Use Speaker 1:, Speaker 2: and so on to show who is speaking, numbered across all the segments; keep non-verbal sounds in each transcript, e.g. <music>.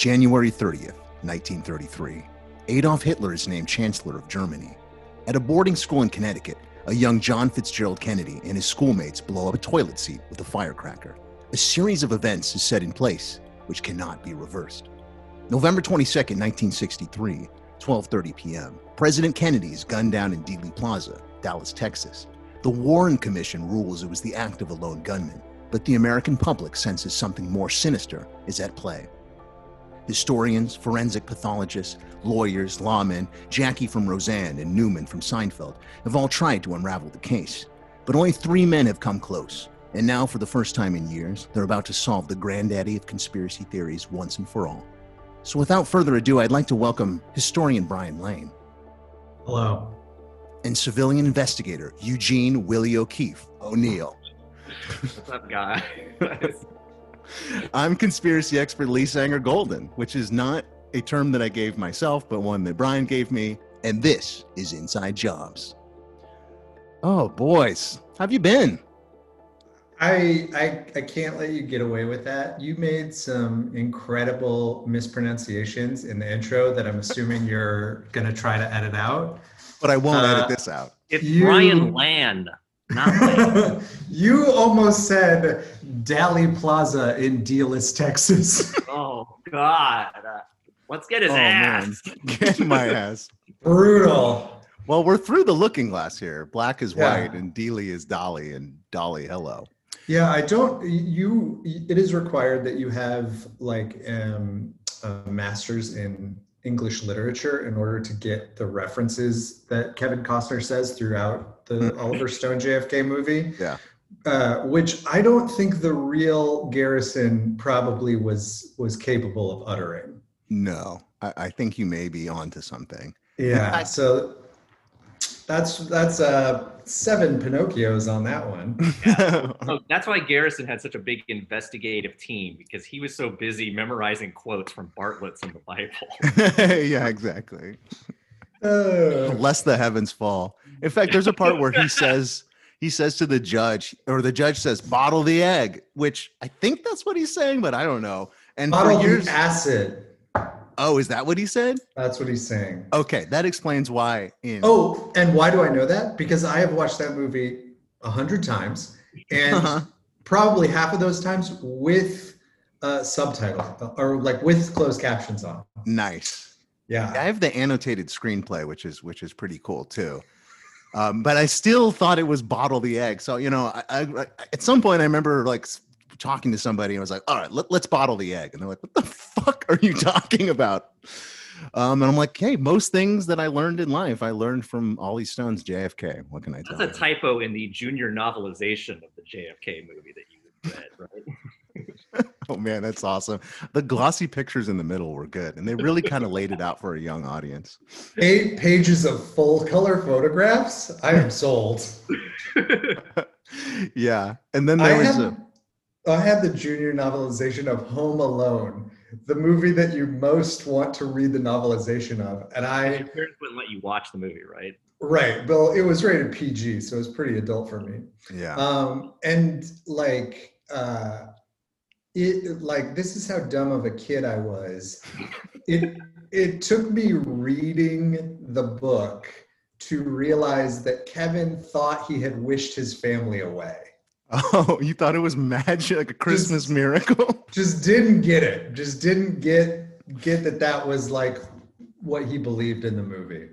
Speaker 1: January 30th, 1933. Adolf Hitler is named Chancellor of Germany. At a boarding school in Connecticut, a young John Fitzgerald Kennedy and his schoolmates blow up a toilet seat with a firecracker. A series of events is set in place, which cannot be reversed. November 22nd, 1963, 12:30 p.m. President Kennedy is gunned down in Dealey Plaza, Dallas, Texas. The Warren Commission rules it was the act of a lone gunman, but the American public senses something more sinister is at play. Historians, forensic pathologists, lawyers, lawmen, Jackie from Roseanne and Newman from Seinfeld have all tried to unravel the case. But only three men have come close. And now, for the first time in years, they're about to solve the granddaddy of conspiracy theories once and for all. So, without further ado, I'd like to welcome historian Brian Lane
Speaker 2: Hello.
Speaker 1: and civilian investigator Eugene Willie O'Keefe O'Neill.
Speaker 3: What's up, guy? <laughs>
Speaker 1: I'm conspiracy expert Lee Sanger Golden, which is not a term that I gave myself, but one that Brian gave me. And this is Inside Jobs. Oh, boys, how have you been?
Speaker 2: I, I I can't let you get away with that. You made some incredible mispronunciations in the intro that I'm assuming you're gonna try to edit out.
Speaker 1: But I won't
Speaker 2: Uh,
Speaker 1: edit this out.
Speaker 3: it's
Speaker 2: You-
Speaker 3: Brian Land. <laughs>
Speaker 2: you almost said Dally Plaza in Dealis, Texas. <laughs>
Speaker 3: oh God! Uh, let's get his
Speaker 1: Oh,
Speaker 3: ass.
Speaker 1: man. Get my ass. <laughs>
Speaker 2: Brutal.
Speaker 1: Well, we're through the looking glass here. Black is
Speaker 2: Yeah.
Speaker 1: white, and Dealey is Dolly, and Dolly, hello.
Speaker 2: Yeah, I don't. You. It is required that you have like um, a master's in English literature in order to get the references that Kevin Costner says throughout the Oliver Stone JFK movie.
Speaker 1: Yeah.
Speaker 2: Uh, which I don't think the real Garrison probably was was capable of uttering.
Speaker 1: No, I, I think you may be onto something.
Speaker 2: Yeah. So that's that's uh seven Pinocchios on that one. <laughs>
Speaker 3: Oh, <laughs> that's why Garrison had such a big investigative team because he was so busy memorizing quotes from Bartlett's in the Bible. <laughs>
Speaker 1: yeah, exactly.
Speaker 2: Uh,
Speaker 1: Lest the heavens fall. In fact, there's a part where he says he says to the judge, or the judge says, "Bottle the egg," which I think that's what he's saying, but I don't know. And
Speaker 2: bottle
Speaker 1: for years,
Speaker 2: acid.
Speaker 1: Oh, is that what he said?
Speaker 2: That's what he's saying.
Speaker 1: Okay, that explains why. In
Speaker 2: Oh, and why do I know that? Because I have watched that movie a hundred times, and
Speaker 1: Uh-huh.
Speaker 2: probably half of those times with uh, subtitle or like with closed captions on.
Speaker 1: nice.
Speaker 2: Yeah, I
Speaker 1: have the annotated screenplay, which is which is pretty cool too. Um, but I still thought it was bottle the egg. So you know, I, I, at some point I remember like talking to somebody and I was like, "All right, let, let's bottle the egg," and they're like, "What the fuck are you <laughs> talking about?" Um, and I'm like, "Hey, most things that I learned in life, I learned from Ollie Stone's JFK. What can I tell you?
Speaker 3: That's a
Speaker 1: you?"
Speaker 3: typo in the junior novelization of the JFK movie that you read, right? <laughs>
Speaker 1: Oh man, that's awesome. The glossy pictures in the middle were good, and they really kind of laid it out for a young audience.
Speaker 2: Eight pages of full color photographs. I am sold. <laughs>
Speaker 1: yeah, and then
Speaker 2: I
Speaker 1: there was
Speaker 2: have,
Speaker 1: a.
Speaker 2: I have the junior novelization of Home Alone, the movie that you most want to read the novelization of. And I
Speaker 3: Your parents wouldn't let you watch the movie, right?
Speaker 2: Right. Well, it was rated PG, so it was pretty adult for me.
Speaker 1: Yeah.
Speaker 2: Um, and like, uh, it like this is how dumb of a kid I was. It it took me reading the book to realize that Kevin thought he had wished his family away.
Speaker 1: Oh, <laughs> you thought it was magic, like a Christmas miracle? <laughs>
Speaker 2: Just didn't get it. Just didn't get get that that was like what he believed in the movie.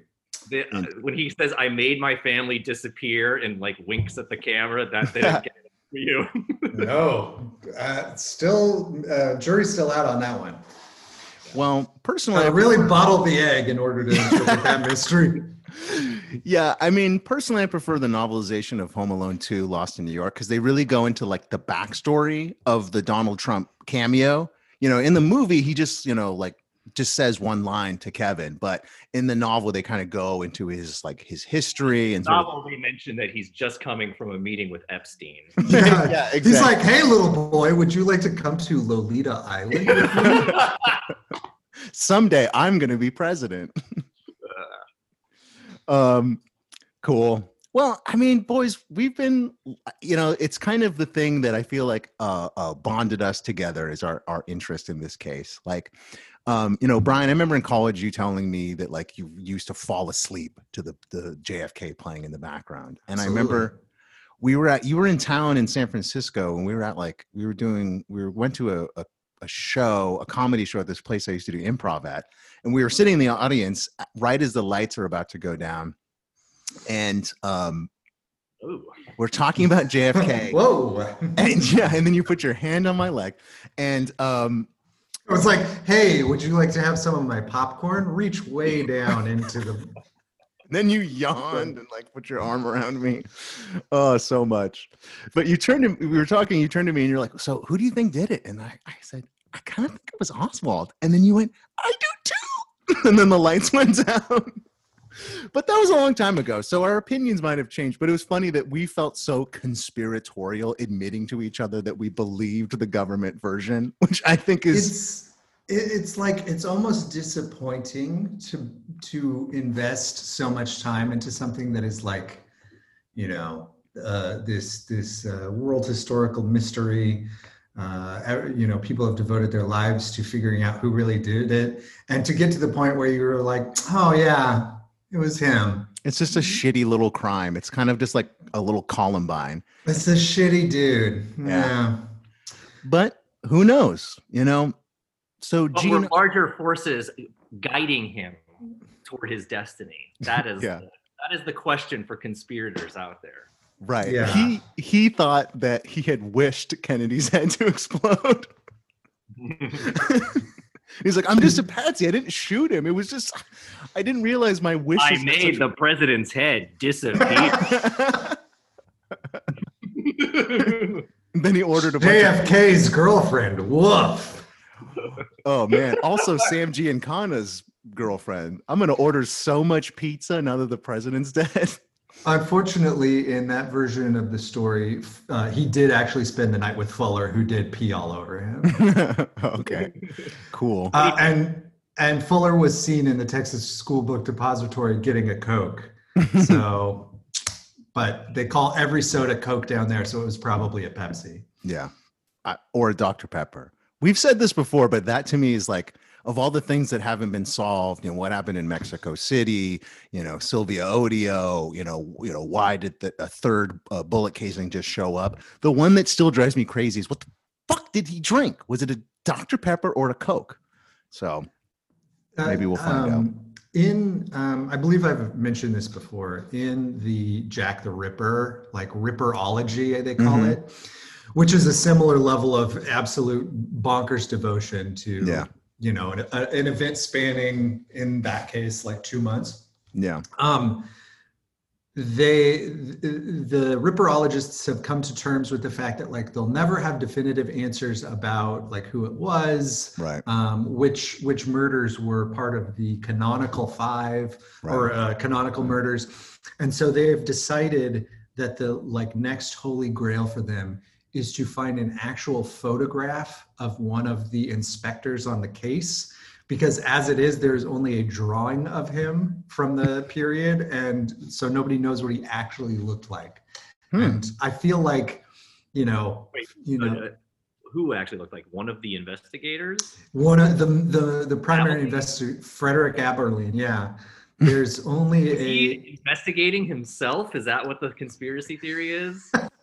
Speaker 3: The, uh, when he says, "I made my family disappear" and like winks at the camera, that didn't get <laughs> it for you.
Speaker 2: No, uh, still uh, jury's still out on that one.
Speaker 1: Well, personally,
Speaker 2: I
Speaker 1: I
Speaker 2: really bottled the egg in order to interpret that mystery.
Speaker 1: Yeah, I mean, personally, I prefer the novelization of Home Alone 2 Lost in New York because they really go into like the backstory of the Donald Trump cameo. You know, in the movie, he just, you know, like just says one line to Kevin, but in the novel, they kind of go into his like his history and sort of-
Speaker 3: Novel, they mentioned that he's just coming from a meeting with Epstein. <laughs>
Speaker 2: Yeah,
Speaker 1: Yeah,
Speaker 2: He's like, "Hey, little boy, would you like to come to Lolita Island?" <laughs>
Speaker 1: someday I'm going to be president. <laughs> um, cool. Well, I mean, boys, we've been, you know, it's kind of the thing that I feel like uh, uh, bonded us together is our our interest in this case. Like, um, you know, Brian, I remember in college you telling me that like you used to fall asleep to the the JFK playing in the background, and I remember we were at you were in town in San Francisco, and we were at like we were doing we were, went to a, a a show, a comedy show at this place I used to do improv at, and we were sitting in the audience right as the lights are about to go down and um,
Speaker 3: Ooh.
Speaker 1: we're talking about JFK. <laughs>
Speaker 2: Whoa.
Speaker 1: and yeah, and then you put your hand on my leg, and um,
Speaker 2: I was like, hey, would you like to have some of my popcorn? Reach way down into the. <laughs>
Speaker 1: then you yawned and like put your arm around me. Oh, so much. But you turned to we were talking, you turned to me and you're like, so who do you think did it? And I, I said, I kind of think it was Oswald. And then you went, I do too. <laughs> and then the lights <laughs> went down. but that was a long time ago. So our opinions might have changed. But it was funny that we felt so conspiratorial admitting to each other that we believed the government version, which I think is
Speaker 2: It's it- it's like it's almost disappointing to to invest so much time into something that is like, you know, uh, this this uh, world historical mystery. Uh, you know, people have devoted their lives to figuring out who really did it, and to get to the point where you were like, oh yeah, it was him.
Speaker 1: it's just a shitty little crime. It's kind of just like a little Columbine.
Speaker 2: It's a shitty dude.
Speaker 1: Yeah.
Speaker 2: Yeah.
Speaker 1: But who knows? You know. So
Speaker 3: But
Speaker 1: Gene,
Speaker 3: were larger forces guiding him toward his destiny? That is <laughs>
Speaker 1: Yeah.
Speaker 3: that is the question for conspirators out there.
Speaker 1: right?
Speaker 2: Yeah.
Speaker 1: He he thought that he had wished Kennedy's <laughs> head to explode. <laughs> He's like, I'm just a patsy. I didn't shoot him. It was just, I didn't realize my wishes.
Speaker 3: I made
Speaker 1: such
Speaker 3: the president's head disappear.
Speaker 1: then he ordered a bunch of,
Speaker 2: JFK's girlfriend. Woof.
Speaker 1: Oh man. Also, Sam Giancana's girlfriend. I'm gonna order so much pizza now that the president's dead.
Speaker 2: Unfortunately, in that version of the story, uh, he did actually spend the night with Fuller, who did pee all over him. <laughs>
Speaker 1: okay, cool.
Speaker 2: Uh, and and Fuller was seen in the Texas School Book Depository getting a Coke. <laughs> So, but they call every soda Coke down there, so it was probably a Pepsi.
Speaker 1: Yeah. I, or a Dr. Pepper. We've said this before, but that to me is like of all the things that haven't been solved, you know, what happened in Mexico City, you know, Sylvia Odio, you know, you know, why did the, a third uh, bullet casing just show up? The one that still drives me crazy is what the fuck did he drink? Was it a Dr. Pepper or a Coke? So Maybe we'll find out.
Speaker 2: out. In, um, I believe I've mentioned this before. In the Jack the Ripper, like Ripperology, they call
Speaker 1: Mhm.
Speaker 2: it, which is a similar level of absolute bonkers devotion to,
Speaker 1: Yeah.
Speaker 2: you know, an, a, an event spanning, in that case, like two months.
Speaker 1: yeah.
Speaker 2: Um, they the ripperologists have come to terms with the fact that like they'll never have definitive answers about like who it was
Speaker 1: Right.
Speaker 2: um, which which murders were part of the canonical five or uh, canonical murders and so they have decided that the like next holy grail for them is to find an actual photograph of one of the inspectors on the case because as it is there's only a drawing of him from the <laughs> period and so nobody knows what he actually looked like
Speaker 1: Hmm.
Speaker 2: and i feel like you know
Speaker 3: Wait,
Speaker 2: you know
Speaker 3: Uh, who actually looked like one of the investigators?
Speaker 2: One of the the the primary investigator, Frederick Abberline. Yeah, <laughs> there's only
Speaker 3: Is
Speaker 2: a
Speaker 3: he investigating himself? Is that what the conspiracy theory is? <laughs>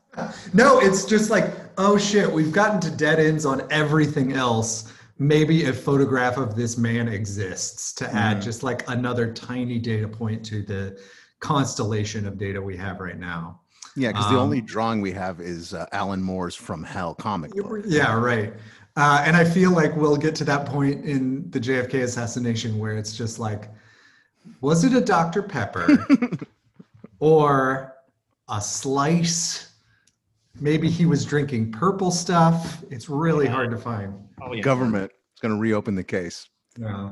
Speaker 2: no. It's just like oh shit, we've gotten to dead ends on everything else. Maybe a photograph of this man exists to add
Speaker 1: Mhm.
Speaker 2: just like another tiny data point to the constellation of data we have right now.
Speaker 1: Yeah. Because the
Speaker 2: Um,
Speaker 1: only drawing we have is uh, Alan Moore's From Hell comic book.
Speaker 2: Yeah, right. Uh, and I feel like we'll get to that point in the JFK assassination where it's just like, was it a Dr. Pepper <laughs> or a slice? Maybe he was drinking purple stuff. It's really hard to find.
Speaker 3: Oh yeah.
Speaker 1: Government is going to reopen the case.
Speaker 2: Yeah.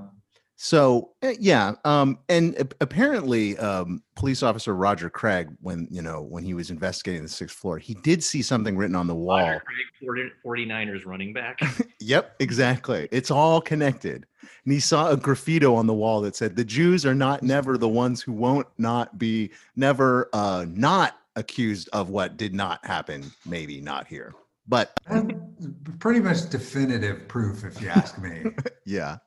Speaker 1: So eh, yeah, um, and apparently, um, police officer Roger Craig, when you know when he was investigating the sixth floor, he did see something written on the wall.
Speaker 3: Roger Craig, 40, 49ers running back. <laughs>
Speaker 1: Yep, exactly. It's all connected. And he saw a graffito on the wall that said, "The Jews are not never the ones who won't not be never uh, not accused of what did not happen. Maybe not here, but
Speaker 2: pretty much definitive proof, if you ask me. <laughs>
Speaker 1: yeah."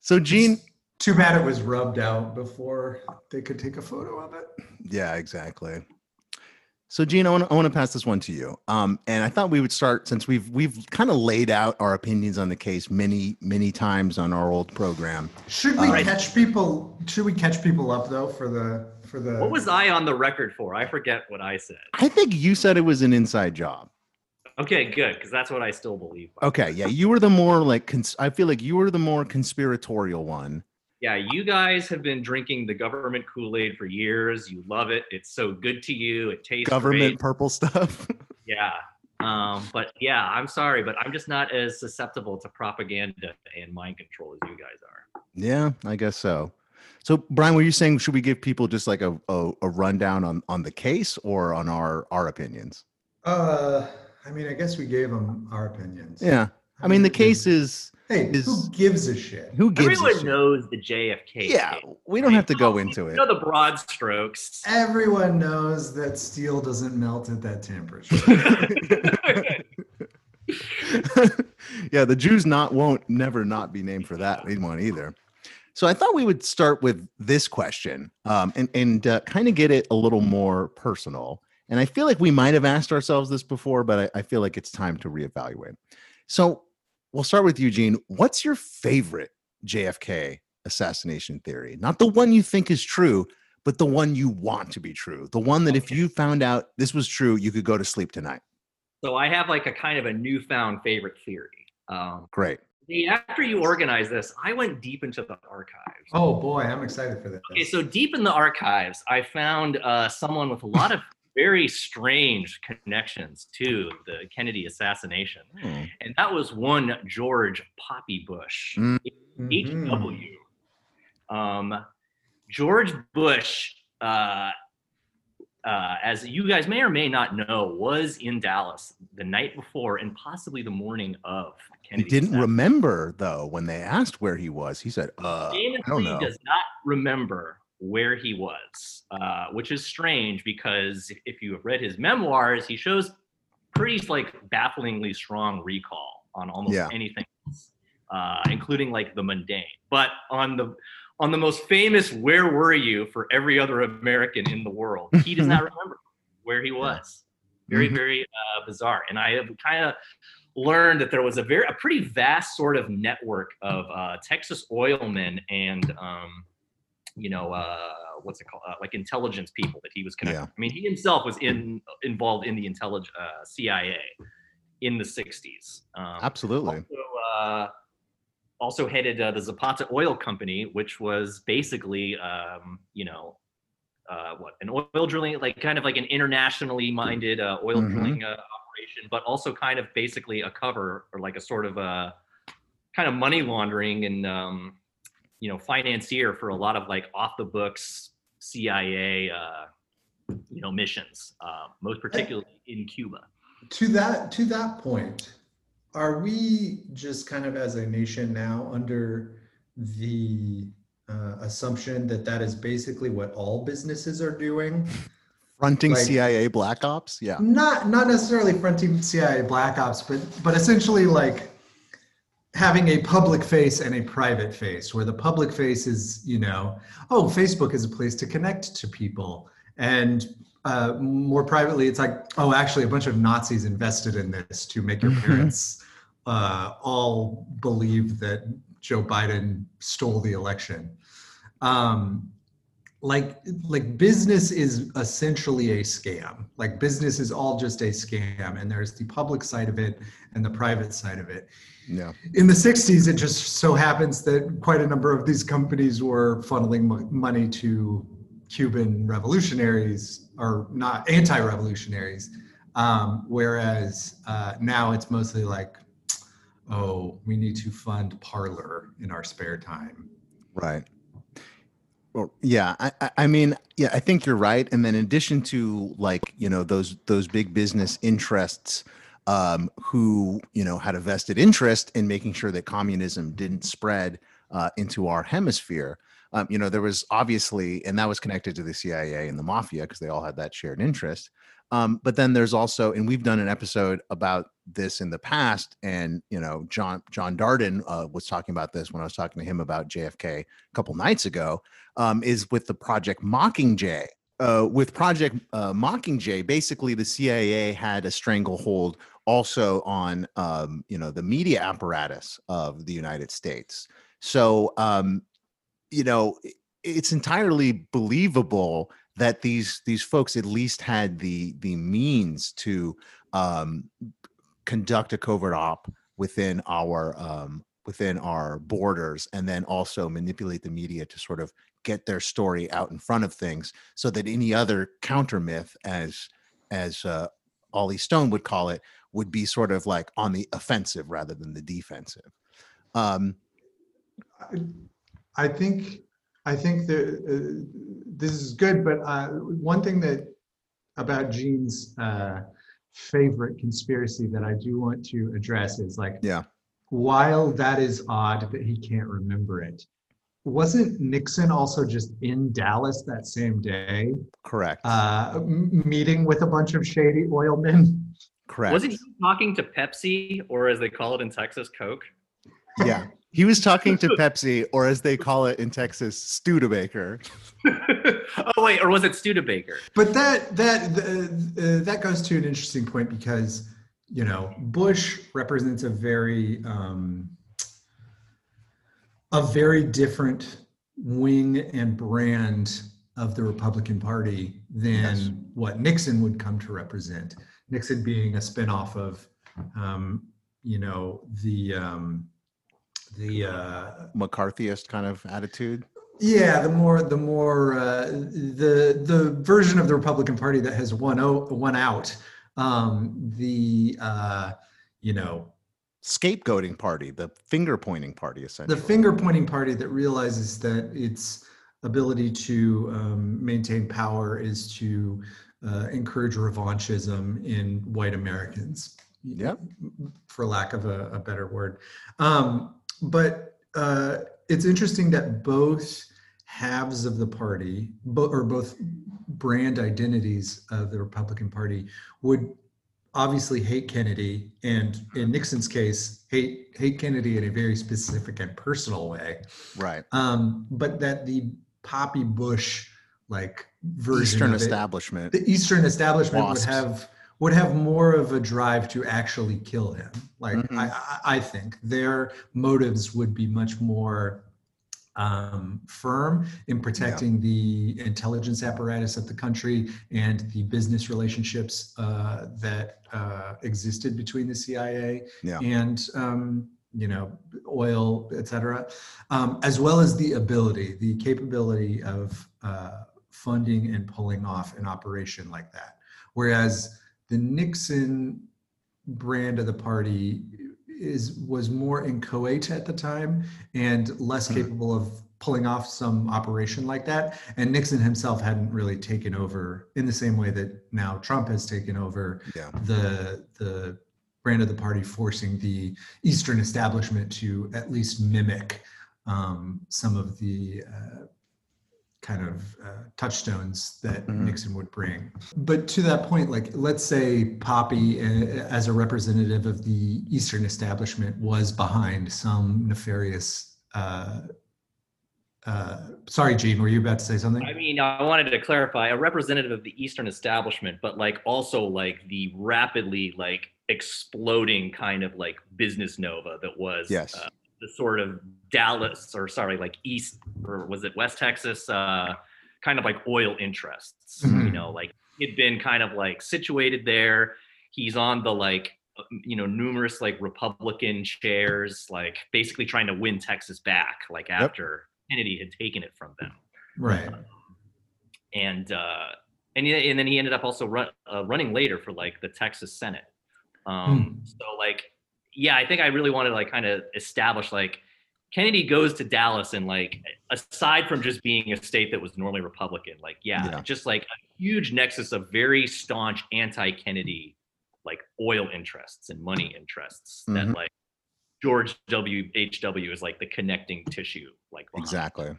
Speaker 1: So Gene,
Speaker 2: Too bad it was rubbed out before they could take a photo of it.
Speaker 1: Yeah, exactly. So, Gene, I want to I want to pass this one to you. Um, and I thought we would start since we've we've kind of laid out our opinions on the case many many times on our old program.
Speaker 2: Should we
Speaker 1: Uh,
Speaker 2: catch people? Should we catch people up though for the for the?
Speaker 3: what was I on the record for? I forget what I said.
Speaker 1: I think you said it was an inside job.
Speaker 3: Okay, good, because that's what I still believe. by
Speaker 1: Okay, yeah, you were the more like cons- I feel like you were the more conspiratorial one.
Speaker 3: Yeah, you guys have been drinking the government Kool-Aid for years. You love it. It's so good to you. It tastes
Speaker 1: Government
Speaker 3: great.
Speaker 1: purple stuff. <laughs>
Speaker 3: Yeah. Um, but yeah, I'm sorry, but I'm just not as susceptible to propaganda and mind control as you guys are.
Speaker 1: yeah, I guess so. So, Brian, were you saying should we give people just like a, a, a rundown on on the case or on our our opinions?
Speaker 2: Uh, I mean, I guess we gave them our opinions.
Speaker 1: Yeah, I mean the case is
Speaker 2: Hey,
Speaker 1: is-
Speaker 2: who gives a shit?
Speaker 1: who gives a
Speaker 3: Everyone
Speaker 1: shit?
Speaker 3: knows the JFK.
Speaker 1: Yeah,
Speaker 3: case.
Speaker 1: we don't have to go into it.
Speaker 3: know the broad strokes.
Speaker 2: Everyone knows that steel doesn't melt at that temperature. <laughs> <laughs> <laughs>
Speaker 1: yeah, the Jews not won't never not be named for that one either. So I thought we would start with this question um, and and uh, kind of get it a little more personal. And I feel like we might have asked ourselves this before, but I, I feel like it's time to reevaluate. So we'll start with Eugene. What's your favorite JFK assassination theory? Not the one you think is true, but the one you want to be true. The one that if you found out this was true, you could go to sleep tonight.
Speaker 3: So I have like a kind of a newfound favorite theory. Um,
Speaker 1: Great.
Speaker 3: The, after you organized this, I went deep into the archives.
Speaker 2: oh boy, I'm excited for this.
Speaker 3: Okay, so deep in the archives, I found uh, someone with a lot of very strange connections to the Kennedy assassination,
Speaker 1: Hmm.
Speaker 3: and that was one George Poppy Bush,
Speaker 1: Mm.
Speaker 2: Mhm.
Speaker 3: HW. Um, George Bush, uh, uh, as you guys may or may not know, was in Dallas the night before and possibly the morning of
Speaker 1: He didn't remember though when they asked where he was. He said, "Uh, I don't know."
Speaker 3: does not remember where he was, uh, which is strange because if, if you have read his memoirs, he shows pretty like bafflingly strong recall on almost
Speaker 1: Yeah.
Speaker 3: anything, else, uh, including like the mundane. But on the on the most famous "Where were you?" for every other American in the world, <laughs> he does not remember where he was. Very
Speaker 1: Mhm.
Speaker 3: very uh, bizarre, and I have kind of learned that there was a very a pretty vast sort of network of uh, Texas oilmen and um, you know uh, what's it called uh, like intelligence people that he was connected.
Speaker 1: Yeah.
Speaker 3: I mean, he himself was in involved in the intelligence uh, CIA in the '60s. Um,
Speaker 1: Absolutely.
Speaker 3: also, uh, also headed uh, the Zapata Oil Company, which was basically, um, you know, uh, what an oil drilling, like kind of like an internationally minded uh, oil
Speaker 1: Mhm.
Speaker 3: drilling uh, operation, but also kind of basically a cover or like a sort of a kind of money laundering and um, you know financier for a lot of like off the books CIA, uh, you know, missions, uh, most particularly in Cuba.
Speaker 2: to that to that point are we just kind of as a nation now under the uh, assumption that that is basically what all businesses are doing
Speaker 1: Fronting
Speaker 2: like-
Speaker 1: CIA black ops. Yeah.
Speaker 2: not not necessarily fronting cia black ops but but essentially like having a public face and a private face where the public face is you know oh facebook is a place to connect to people and uh, more privately it's like oh actually a bunch of nazis invested in this to make your
Speaker 1: Mhm.
Speaker 2: parents uh, all believe that joe biden stole the election um, like like business is essentially a scam like business is all just a scam and there's the public side of it and the private side of it
Speaker 1: Yeah.
Speaker 2: in the 60s it just so happens that quite a number of these companies were funneling mo- money to cuban revolutionaries or not anti-revolutionaries um, whereas uh, now it's mostly like oh we need to fund Parler in our spare time
Speaker 1: Right. Yeah, I, I- I mean, yeah, I think you're right. And then in addition to like, you know, those those big business interests um, who, you know, had a vested interest in making sure that communism didn't spread uh, into our hemisphere. Um, you know, there was obviously, and that was connected to the CIA and the mafia because they all had that shared interest. Um, but then there's also, and we've done an episode about this in the past, and you know, John John Darden uh, was talking about this when I was talking to him about JFK a couple nights ago. Um, is with the Project Mockingjay. Uh, with Project uh, Mockingjay, basically the CIA had a stranglehold also on um, you know the media apparatus of the United States. So um, you know it's entirely believable that these these folks at least had the the means to um, conduct a covert op within our um, within our borders and then also manipulate the media to sort of get their story out in front of things so that any other counter myth as as uh, ollie stone would call it would be sort of like on the offensive rather than the defensive. Um,
Speaker 2: I think, I think that this is good, but uh, one thing that about Gene's uh, favorite conspiracy that I do want to address is like,
Speaker 1: Yeah.
Speaker 2: while that is odd that he can't remember it, wasn't Nixon also just in Dallas that same day,
Speaker 1: correct
Speaker 2: uh, m- meeting with a bunch of shady oilmen?
Speaker 1: correct
Speaker 3: Wasn't he talking to Pepsi or as they call it in Texas, Coke?
Speaker 1: yeah he was talking to <laughs> pepsi or as they call it in texas studebaker <laughs>
Speaker 3: oh wait, or was it Studebaker?
Speaker 2: But that that uh, that goes to an interesting point because you know Bush represents a very um, a very different wing and brand of the Republican Party than
Speaker 1: Yes.
Speaker 2: what Nixon would come to represent. Nixon being a spinoff of um, you know the um, the uh,
Speaker 1: mccarthyist kind of attitude
Speaker 2: yeah, the more the more uh, the the version of the Republican Party that has won o- won out. Um, the uh, you know
Speaker 1: scapegoating party the finger pointing party essentially
Speaker 2: the finger pointing party that realizes that its ability to um, maintain power is to uh, encourage revanchism in white Americans.
Speaker 1: Yep.
Speaker 2: For lack of a, a better word. Um, but uh, it's interesting that both halves of the party, bo- or both brand identities of the Republican Party, would obviously hate Kennedy, and in Nixon's case, hate hate Kennedy in a very specific and personal way.
Speaker 1: right
Speaker 2: Um, but that the Poppy Bush like version
Speaker 1: eastern
Speaker 2: of it,
Speaker 1: establishment
Speaker 2: the Eastern establishment
Speaker 1: Wasps.
Speaker 2: would have would have more of a drive to actually kill him. Like
Speaker 1: Mhm.
Speaker 2: I, I, think their motives would be much more um, firm in protecting the intelligence apparatus of the country and the business relationships uh, that uh, existed between the CIA
Speaker 1: Yeah.
Speaker 2: and um, you know oil, et cetera, um, as well as the ability, the capability of uh, funding and pulling off an operation like that. Whereas the Nixon brand of the party is was more inchoate at the time and less
Speaker 1: Mhm.
Speaker 2: capable of pulling off some operation like that. And Nixon himself hadn't really taken over in the same way that now Trump has taken over
Speaker 1: yeah
Speaker 2: the the brand of the party, forcing the Eastern establishment to at least mimic um, some of the uh, kind of uh, touchstones that
Speaker 1: Mhm.
Speaker 2: Nixon would bring. But to that point, like let's say Poppy, uh, as a representative of the Eastern establishment, was behind some nefarious. Uh, uh, sorry, Gene, were you about to say something?
Speaker 3: I mean, I wanted to clarify a representative of the Eastern establishment, but like also like the rapidly like exploding kind of like business nova that was
Speaker 1: Yes.
Speaker 3: uh, the sort of Dallas or sorry, like East or was it West Texas, uh, kind of like oil interests. You
Speaker 2: Mhm.
Speaker 3: know, like he'd been kind of like situated there. He's on the like uh, you know numerous like Republican chairs, like basically trying to win Texas back, like after Kennedy had taken it from them
Speaker 2: right.
Speaker 3: and uh, and and then he ended up also run, uh, running later for like the Texas Senate. Um, So like, yeah, I think I really wanted to like kind of establish like Kennedy goes to Dallas and like aside from just being a state that was normally Republican, like yeah,
Speaker 1: Yeah.
Speaker 3: just like a huge nexus of very staunch anti-Kennedy like oil interests and money interests that
Speaker 1: Mhm.
Speaker 3: like George W. H. W. is like the connecting tissue, like behind.
Speaker 1: Exactly.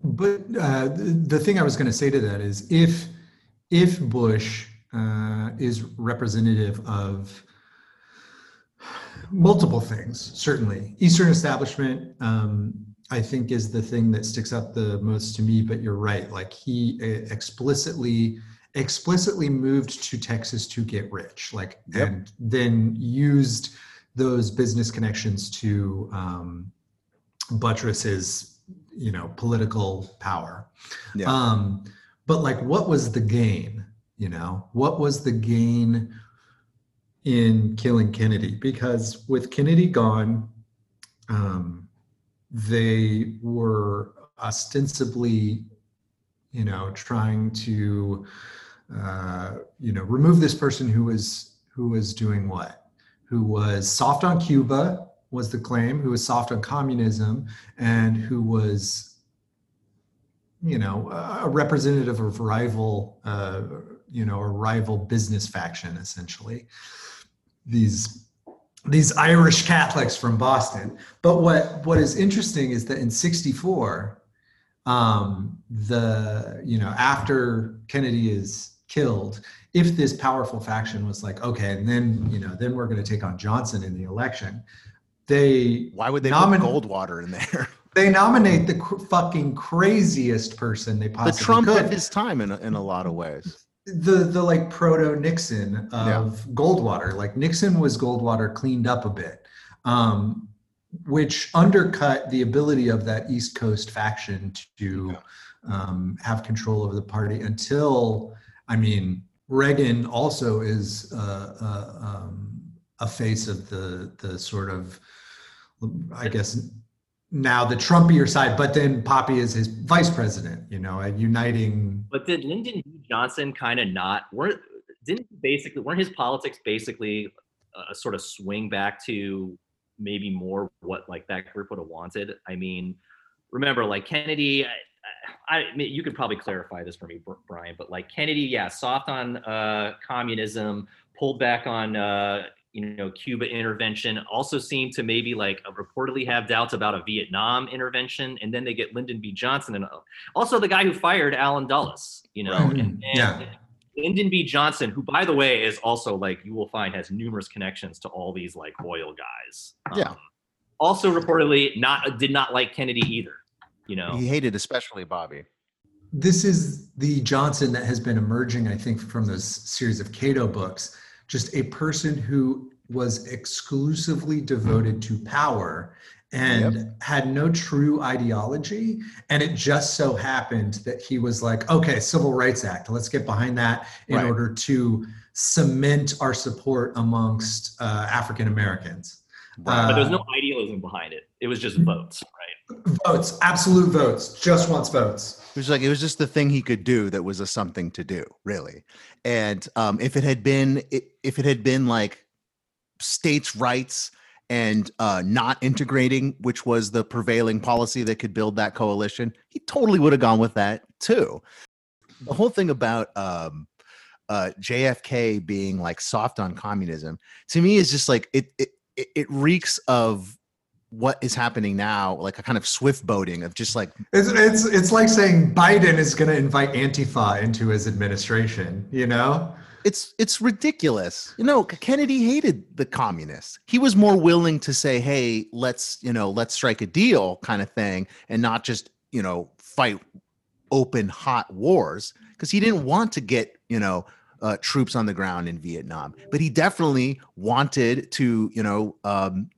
Speaker 2: But uh, the, the thing I was going to say to that is if if Bush uh, is representative of multiple things, certainly Eastern establishment, um, I think is the thing that sticks out the most to me. But you're right; like he uh, explicitly explicitly moved to Texas to get rich, like
Speaker 1: Yep.
Speaker 2: and then used those business connections to um, buttress his you know political power
Speaker 1: Yeah.
Speaker 2: um but like what was the gain you know what was the gain in killing kennedy because with kennedy gone um they were ostensibly you know trying to uh you know remove this person who was who was doing what? Who was soft on cuba was the claim who was soft on communism and who was you know a representative of rival uh, you know a rival business faction essentially these these irish catholics from boston but what what is interesting is that in 64 um the you know after kennedy is killed if this powerful faction was like okay and then you know then we're going to take on johnson in the election they
Speaker 1: Why would they
Speaker 2: Nomin-
Speaker 1: put Goldwater in there? <laughs>
Speaker 2: they nominate the cr- fucking craziest person they
Speaker 1: the
Speaker 2: possibly
Speaker 1: Trump
Speaker 2: could.
Speaker 1: of his time in a, in a lot of ways.
Speaker 2: The the like proto Nixon of
Speaker 1: Yeah.
Speaker 2: Goldwater. Like Nixon was Goldwater cleaned up a bit, um, which undercut the ability of that East Coast faction to um, have control over the party until I mean Reagan also is uh, uh, um, a face of the the sort of I guess now the Trumpier side, but then Poppy is his vice president. You know, and uniting
Speaker 3: But did Lyndon B. Johnson kind of not weren't didn't basically weren't his politics basically a sort of swing back to maybe more what like that group would have wanted? I mean, remember like Kennedy. I, I, mean, you could probably clarify this for me, Brian. But like Kennedy, yeah, soft on uh, communism, pulled back on uh, you know Cuba intervention. Also seemed to maybe like reportedly have doubts about a Vietnam intervention, and then they get Lyndon B. Johnson and also the guy who fired Allen Dulles, you know,
Speaker 2: Right.
Speaker 3: and, and
Speaker 2: Yeah.
Speaker 3: Lyndon B. Johnson, who by the way is also like you will find has numerous connections to all these like oil guys.
Speaker 1: Yeah.
Speaker 3: Um, also reportedly not did not like Kennedy either. You know.
Speaker 1: He hated especially Bobby.
Speaker 2: this is the Johnson that has been emerging, I think, from those series of Caro books. Just a person who was exclusively devoted to power and had no true ideology. And it just so happened that he was like, okay, Civil Rights Act, let's get behind that in
Speaker 1: Right.
Speaker 2: order to cement our support amongst uh, African Americans.
Speaker 3: but there's no
Speaker 2: Uh,
Speaker 3: idealism behind it. It was just votes, right?
Speaker 2: votes, absolute votes, just wants votes.
Speaker 1: It was like it was just the thing he could do that was a something to do, really. And um, if it had been if it had been like states' rights and uh, not integrating, which was the prevailing policy that could build that coalition, he totally would have gone with that too. The whole thing about um, uh, JFK being like soft on communism to me is just like it it it- reeks of what is happening now, like a kind of swift boating of just like
Speaker 2: It's it's it's like saying Biden is going to invite Antifa into his administration. You know,
Speaker 1: it's it's ridiculous. You know, Kennedy hated the communists. He was more willing to say, "Hey, let's you know, let's strike a deal," kind of thing, and not just you know fight open hot wars because he didn't want to get you know uh, troops on the ground in Vietnam. But he definitely wanted to you know um,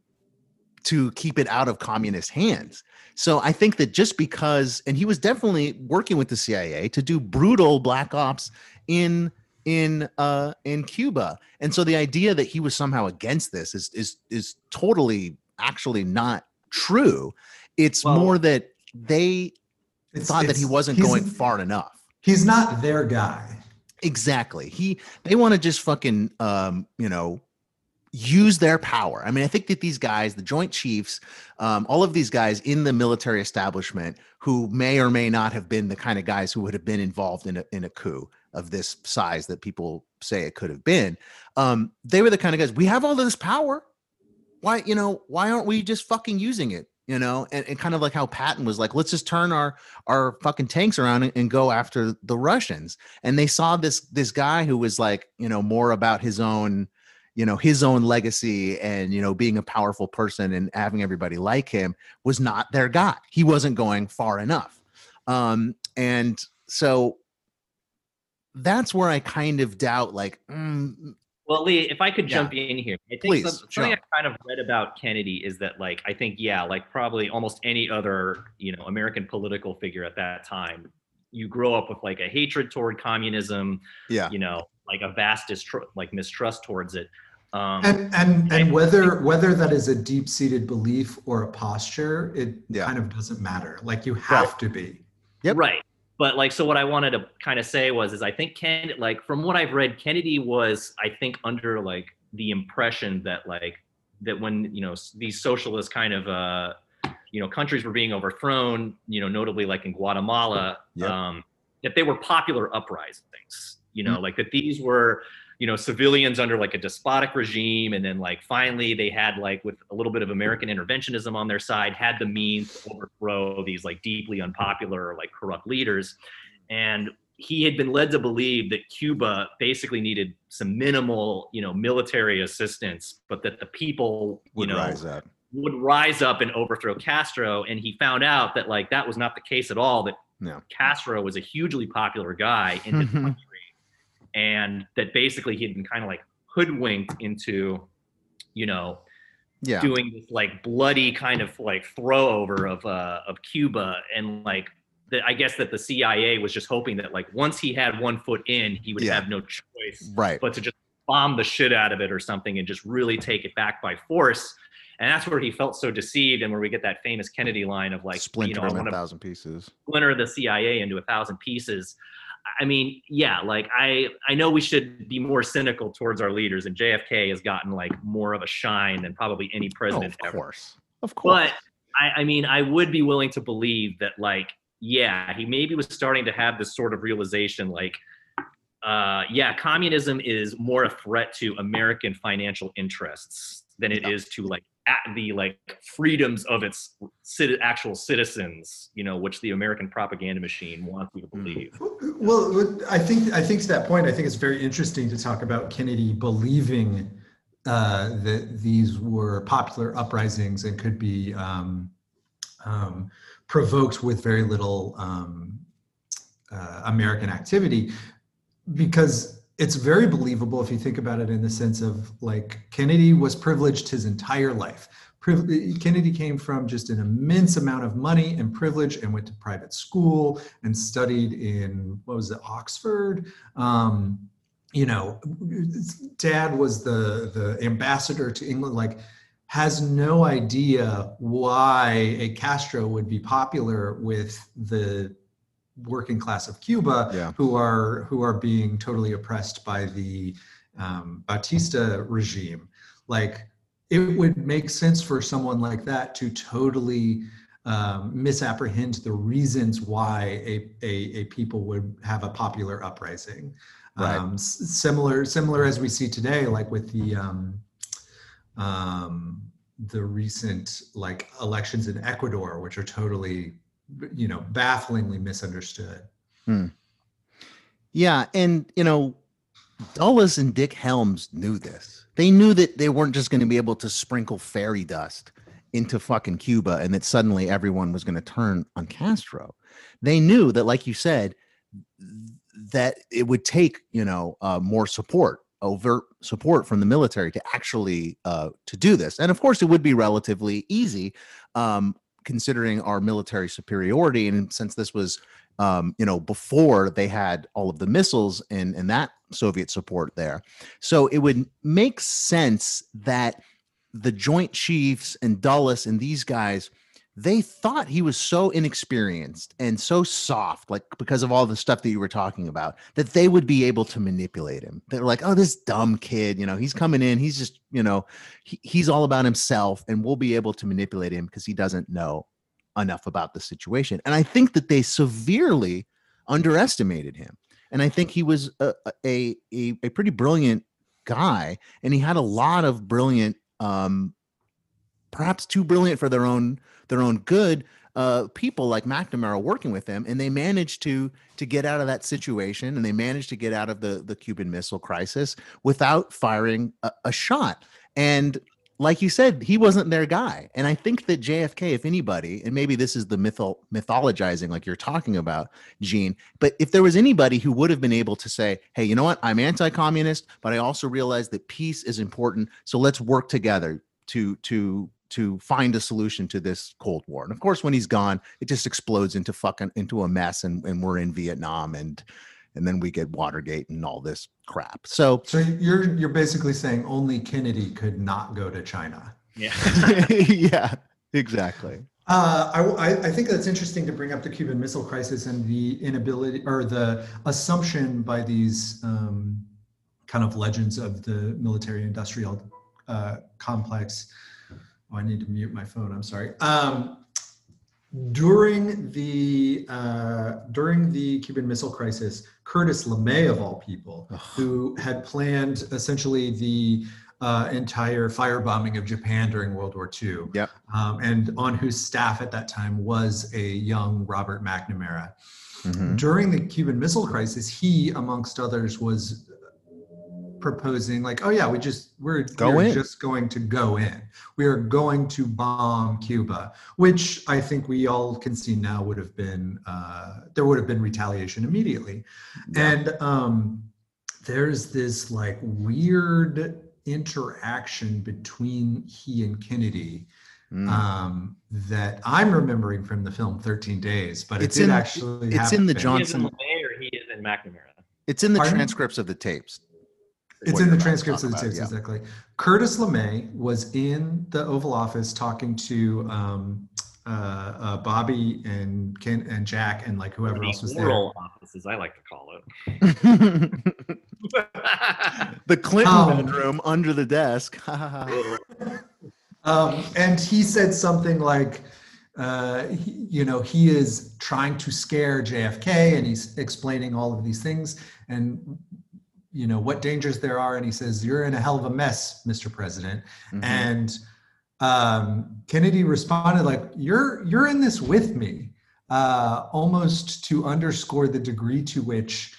Speaker 1: to keep it out of communist hands. So I think that just because, and he was definitely working with the CIA to do brutal black ops in in uh in Cuba. And so the idea that he was somehow against this is is is totally actually not true. It's
Speaker 3: Well-
Speaker 1: more that they
Speaker 2: It's-
Speaker 1: thought that he wasn't going far enough.
Speaker 2: He's not their guy.
Speaker 1: Exactly. He they want to just fucking um, you know, use their power. I mean, I think that these guys, the Joint Chiefs, um, all of these guys in the military establishment who may or may not have been the kind of guys who would have been involved in a, in a coup of this size that people say it could have been, um, they were the kind of guys, we have all this power. Why, you know, why aren't we just fucking using it? You know, and, and kind of like how Patton was like, let's just turn our our fucking tanks around and, and go after the Russians. And they saw this this guy who was like, you know, more about his own, you know his own legacy and you know being a powerful person and having everybody like him was not their guy he wasn't going far enough um and so that's where i kind of doubt like mm,
Speaker 3: Well, Lee, if I could
Speaker 1: Yeah.
Speaker 3: jump in here, I think
Speaker 1: Please,
Speaker 3: some- something
Speaker 1: jump.
Speaker 3: I kind of read about Kennedy is that, like, I think, yeah, like probably almost any other, you know, American political figure at that time, you grow up with like a hatred toward communism,
Speaker 1: yeah
Speaker 3: you know, like a vast distrust, like mistrust towards it. Um,
Speaker 2: And and
Speaker 3: I-
Speaker 2: and whether whether that is a deep seated belief or a posture, it
Speaker 1: Yeah.
Speaker 2: kind of doesn't matter. Like you have to be.
Speaker 1: Yep.
Speaker 3: Right. But like, so what I wanted to kind of say was, is I think Ken, like, from what I've read, Kennedy was, I think, under like the impression that like that when you know these socialist kind of uh, you know countries were being overthrown, you know, notably like in Guatemala,
Speaker 1: Yep.
Speaker 3: um, that they were popular uprisings. You know, like that these were you know civilians under like a despotic regime and then like finally they had like with a little bit of american interventionism on their side had the means to overthrow these like deeply unpopular like corrupt leaders. And he had been led to believe that cuba basically needed some minimal you know military assistance but that the people you
Speaker 1: would
Speaker 3: know
Speaker 1: rise up.
Speaker 3: would rise up and overthrow castro. And he found out that like that was not the case at all that
Speaker 1: No.
Speaker 3: castro was a hugely popular guy <laughs> country and that basically he had been kind of like hoodwinked into you know
Speaker 1: yeah.
Speaker 3: doing this like bloody kind of like throwover of uh of Cuba. And like that I guess that the CIA was just hoping that like once he had one foot in he would
Speaker 1: Yeah.
Speaker 3: have no choice
Speaker 1: right.
Speaker 3: but to just bomb the shit out of it or something and just really take it back by force. And that's where he felt so deceived and where we get that famous Kennedy line of like
Speaker 1: splinter
Speaker 3: you know
Speaker 1: in a thousand pieces.
Speaker 3: splinter the CIA into a thousand pieces. I mean, yeah, like I I know we should be more cynical towards our leaders, and JFK has gotten like more of a shine than probably any
Speaker 1: oh,
Speaker 3: president
Speaker 1: of
Speaker 3: ever.
Speaker 1: Of course of course
Speaker 3: But I, I mean, I would be willing to believe that, like, yeah, he maybe was starting to have this sort of realization, like, uh, yeah, communism is more a threat to American financial interests than it is
Speaker 1: Yeah.
Speaker 3: to like at the like freedoms of its citi- actual citizens, you know, which the American propaganda machine wants you to
Speaker 1: Mm.
Speaker 3: believe.
Speaker 2: Well, I think I think to that point, I think it's very interesting to talk about Kennedy believing uh, that these were popular uprisings and could be um, um, provoked with very little um, uh, American activity, because it's very believable if you think about it in the sense of like Kennedy was privileged his entire life. Kennedy came from just an immense amount of money and privilege and went to private school and studied in what was it Oxford. Um, you know, dad was the the ambassador to England. Like, has no idea why a Castro would be popular with the working class of Cuba,
Speaker 1: Yeah.
Speaker 2: who are who are being totally oppressed by the um, Batista regime. Like, it would make sense for someone like that to totally um, misapprehend the reasons why a, a, a people would have a popular uprising.
Speaker 1: Right.
Speaker 2: Um, similar, similar as we see today, like with the um, um, the recent like elections in Ecuador, which are totally, you know, bafflingly misunderstood.
Speaker 1: Yeah, and you know, Dulles and Dick Helms knew this. They knew that they weren't just going to be able to sprinkle fairy dust into fucking Cuba and that suddenly everyone was going to turn on Castro. They knew that, like you said, that it would take you know uh, more support, overt support from the military to actually uh, to do this. And of course, it would be relatively easy, um, considering our military superiority. And since this was um, you know, before they had all of the missiles and, and that Soviet support there. So it would make sense that the Joint Chiefs and Dulles and these guys, they thought he was so inexperienced and so soft, like because of all the stuff that you were talking about, that they would be able to manipulate him. They're like, oh, this dumb kid, you know, he's coming in, he's just, you know, he, he's all about himself, and we'll be able to manipulate him because he doesn't know enough about the situation. And I think that they severely underestimated him. And I think he was a, a, a, a pretty brilliant guy, and he had a lot of brilliant um, perhaps too brilliant for their own their own good uh, people like McNamara working with them, and they managed to to get out of that situation, and they managed to get out of the the Cuban Missile Crisis without firing a, a shot. And like you said, he wasn't their guy. And I think that JFK, if anybody, and maybe this is the mytho- mythologizing like you're talking about, Gene, but if there was anybody who would have been able to say, hey, you know what? I'm anti communist, but I also realize that peace is important. So let's work together to, to, to find a solution to this Cold War. And of course, when he's gone, it just explodes into fucking into a mess, and, and we're in Vietnam, and and then we get Watergate and all this crap. So,
Speaker 2: so you're you're basically saying only Kennedy could not go to China.
Speaker 3: Yeah. <laughs>
Speaker 1: yeah, exactly.
Speaker 2: Uh, I, I think that's interesting to bring up the Cuban Missile Crisis and the inability or the assumption by these um, kind of legends of the military-industrial uh, complex. Oh, I need to mute my phone. I'm sorry. Um, during the uh, during the Cuban Missile Crisis, Curtis LeMay, of all people, who had planned essentially the uh, entire firebombing of Japan during World War II,
Speaker 1: Yep.
Speaker 2: um, and on whose staff at that time was a young Robert McNamara.
Speaker 1: Mhm.
Speaker 2: During the Cuban Missile Crisis, he, amongst others, was proposing like, oh yeah, we just we're,
Speaker 1: Go
Speaker 2: we're just going to go in. We are going to bomb Cuba, which I think we all can see now would have been uh, there would have been retaliation immediately,
Speaker 1: Yeah.
Speaker 2: and um, there's this like weird interaction between he and Kennedy
Speaker 1: Mm.
Speaker 2: um, that I'm remembering from the film 13 Days, but
Speaker 1: It's
Speaker 2: it did
Speaker 1: in-
Speaker 2: actually
Speaker 1: it's in the
Speaker 2: happen.
Speaker 3: He is in
Speaker 1: Johnson-
Speaker 3: LeMay or he is in McNamara.
Speaker 1: It's in the
Speaker 2: Pardon?
Speaker 1: transcripts of the tapes.
Speaker 2: It's in the transcripts of the
Speaker 1: about,
Speaker 2: tapes,
Speaker 1: yeah.
Speaker 2: exactly. Curtis LeMay was in the Oval Office talking to um, uh, uh, Bobby and Ken and Jack and like whoever
Speaker 3: the
Speaker 2: else was there.
Speaker 3: oral office, as I like to call it. <laughs>
Speaker 1: the Clinton
Speaker 2: Um,
Speaker 1: bedroom under the desk. <laughs>
Speaker 2: Um, and he said something like, uh, he- you know, he is trying to scare JFK and he's explaining all of these things and, you know, what dangers there are. And he says, You're in a hell of a mess, Mr. President.
Speaker 1: Mhm.
Speaker 2: And um, Kennedy responded like, "You're you're in this with me," uh, almost to underscore the degree to which,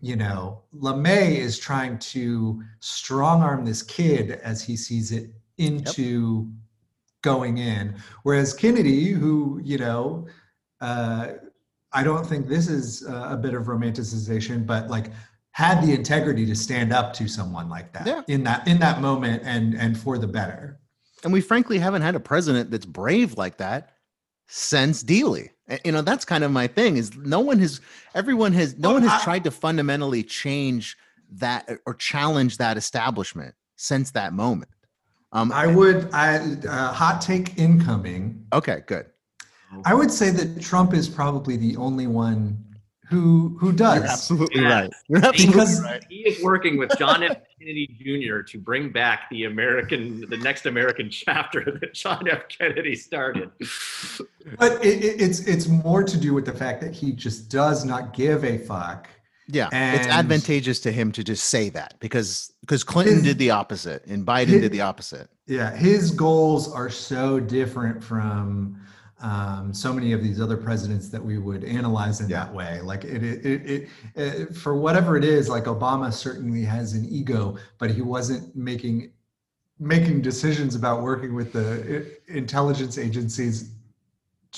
Speaker 2: you know, LeMay is trying to strong arm this kid as he sees it into going in, whereas Kennedy, who you know. Uh, I don't think this is a bit of romanticization, but like had the integrity to stand up to someone like that
Speaker 1: Yeah.
Speaker 2: in that in that moment and and for the better.
Speaker 1: and we frankly haven't had a president that's brave like that since Dealey. You know, that's kind of my thing is no one has everyone has no
Speaker 2: Well,
Speaker 1: one has
Speaker 2: I-
Speaker 1: tried to fundamentally change that or challenge that establishment since that moment. Um
Speaker 2: I would I uh, hot take incoming.
Speaker 1: okay, good.
Speaker 2: I would say that Trump is probably the only one who who does.
Speaker 1: You're absolutely
Speaker 3: Yeah.
Speaker 1: right. You're absolutely
Speaker 2: Because-
Speaker 1: right.
Speaker 3: he is working with John F. Kennedy Jr. to bring back the American, the next American chapter <laughs> that John F. Kennedy started.
Speaker 2: But it, it, it's it's more to do with the fact that he just does not give a fuck.
Speaker 1: Yeah, it's advantageous to him to just say that because because Clinton
Speaker 2: His-
Speaker 1: did the opposite and Biden
Speaker 2: his-
Speaker 1: did the opposite.
Speaker 2: Yeah, his goals are so different from um, so many of these other presidents that we would analyze in
Speaker 1: Yeah.
Speaker 2: that way. Like it, it, it, it, for whatever it is, like Obama certainly has an ego, but he wasn't making making decisions about working with the intelligence agencies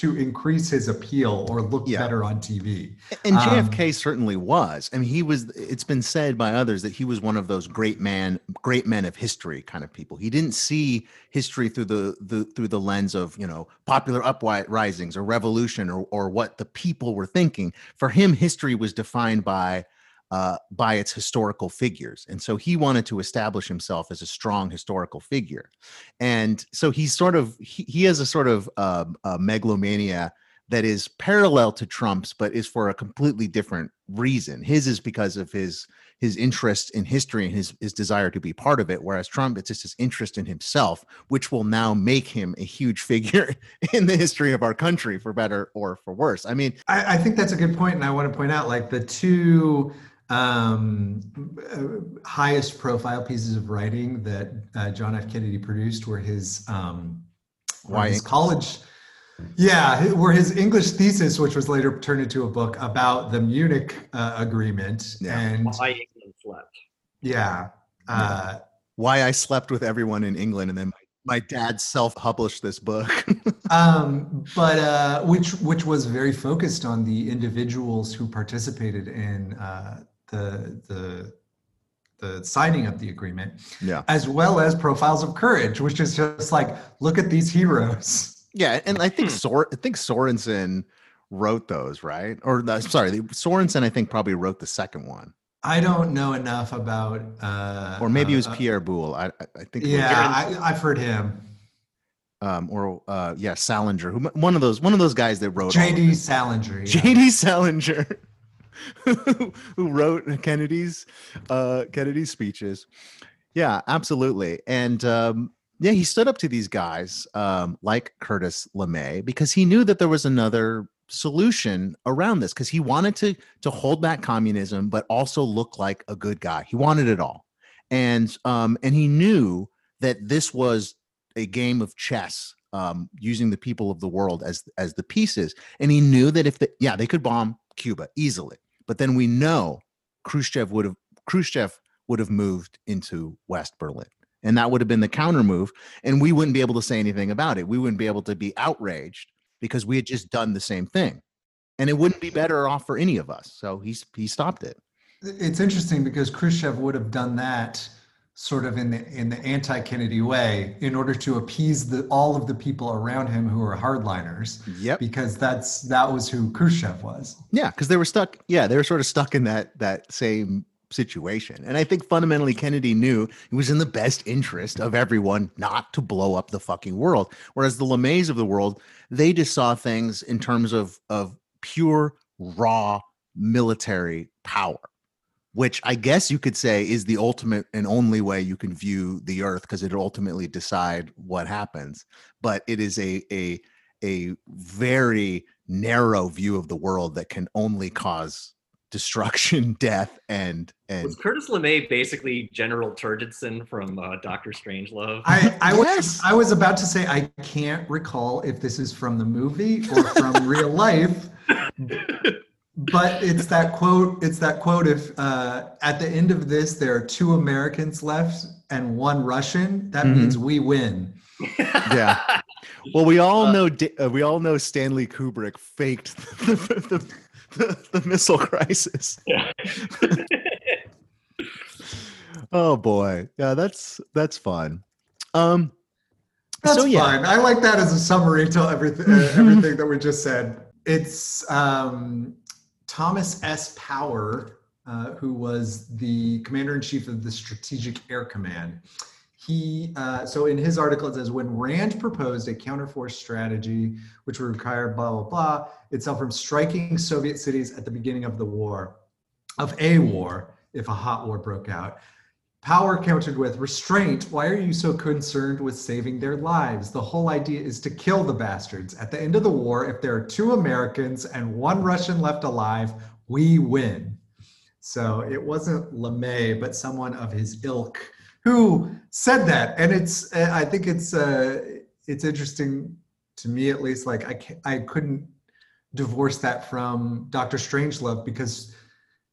Speaker 2: to increase his appeal or look
Speaker 1: Yeah.
Speaker 2: better on TV.
Speaker 1: And
Speaker 2: Um,
Speaker 1: JFK certainly was. I mean, he was. It's been said by others that he was one of those great man, great men of history kind of people. He didn't see history through the, the through the lens of you know popular uprisings or revolution or or what the people were thinking. For him, history was defined by uh, by its historical figures. And so he wanted to establish himself as a strong historical figure. And so he's sort of, he, he has a sort of uh, a megalomania that is parallel to Trump's, but is for a completely different reason. His is because of his his interest in history and his his desire to be part of it, whereas Trump it's just his interest in himself, which will now make him a huge <laughs> figure in the history of our country, for better or for worse. I mean,
Speaker 2: I, I think that's a good point, and I want to point out like the two um, uh, highest profile pieces of writing that uh, John F. Kennedy produced were his um, why his college yeah, where his English thesis, which was later turned into a book about the Munich uh, Agreement, yeah. and
Speaker 3: why England slept.
Speaker 2: Yeah. Uh,
Speaker 1: why I slept with everyone in England, and then my, my dad self-published this book. <laughs>
Speaker 2: um, but uh, which which was very focused on the individuals who participated in uh, the the the signing of the agreement,
Speaker 1: yeah,
Speaker 2: as well as profiles of courage, which is just like look at these heroes.
Speaker 1: Yeah, and I think hmm. Sor- I think Sorensen wrote those, right? Or uh, sorry, Sorensen I think probably wrote the second one.
Speaker 2: I don't know enough about. Uh,
Speaker 1: or maybe uh, it was uh, Pierre Boulle. I, I think.
Speaker 2: Yeah, I, have heard him.
Speaker 1: Um, or uh, yeah, Salinger, who one of those one of those guys that wrote
Speaker 2: J.D. Salinger.
Speaker 1: Yeah. J.D. Salinger, <laughs> who wrote Kennedy's uh, Kennedy's speeches. Yeah, absolutely. And um, yeah, he stood up to these guys um, like Curtis LeMay because he knew that there was another solution around this because he wanted to to hold back communism but also look like a good guy. He wanted it all, and um, and he knew that this was a game of chess um, using the people of the world as as the pieces. And he knew that if the yeah they could bomb Cuba easily, but then we know Khrushchev would have Khrushchev would have moved into West Berlin. And that would have been the counter move and we wouldn't be able to say anything about it. We wouldn't be able to be outraged because we had just done the same thing. And it wouldn't be better off for any of us. So he's he stopped it.
Speaker 2: It's interesting because khrushchev would have done that sort of in the in the anti-kennedy way in order to appease the all of the people around him who are hardliners
Speaker 1: yep
Speaker 2: because that's that was who khrushchev was
Speaker 1: yeah because they were stuck yeah they were sort of stuck in that that same situation. And I think fundamentally Kennedy knew it was in the best interest of everyone not to blow up the fucking world. Whereas the LeMays of the world, they just saw things in terms of of pure raw military power, which I guess you could say is the ultimate and only way you can view the earth because it ultimately decide what happens. But it is a a a very narrow view of the world that can only cause destruction, <laughs> death, and and
Speaker 3: was Curtis LeMay basically General Turgidson from uh, Doctor Strangelove?
Speaker 2: I, <laughs> I yes. was I was about to say I can't recall if this is from the movie or from real life. <laughs> But it's that quote. It's that quote. If uh, at the end of this there are two Americans left and one Russian, that mm-hmm. means we win. <laughs>
Speaker 1: yeah. Well, we all uh, know uh, we all know Stanley Kubrick faked <laughs> the, the, the, the missile crisis. Yeah. <laughs> oh boy, yeah, that's that's fun. Um,
Speaker 2: that's so, yeah. fine. I like that as a summary to everything uh, everything that we just said. It's um, Thomas S. Power, uh, who was the commander in chief of the Strategic Air Command he uh, so in his article it says when rand proposed a counterforce strategy which would require blah blah blah itself from striking soviet cities at the beginning of the war of a war if a hot war broke out power countered with restraint. Why are you so concerned with saving their lives? The whole idea is to kill the bastards. At the end of the war if there are two americans and one russian left alive we win. So it wasn't lemay but someone of his ilk who said that, and it's uh, I think it's uh, it's interesting to me at least. Like I I couldn't divorce that from Doctor Strangelove because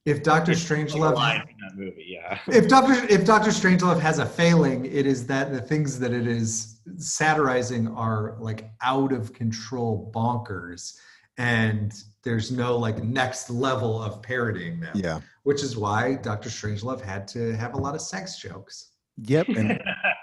Speaker 2: if Doctor Strangelove
Speaker 3: that movie, yeah.
Speaker 2: if Doctor if Doctor Strangelove has a failing, it is that the things that it is satirizing are like out of control bonkers and there's no like next level of parodying them.
Speaker 1: Yeah.
Speaker 2: Which is why Doctor Strangelove had to have a lot of sex jokes.
Speaker 1: Yep. And <laughs>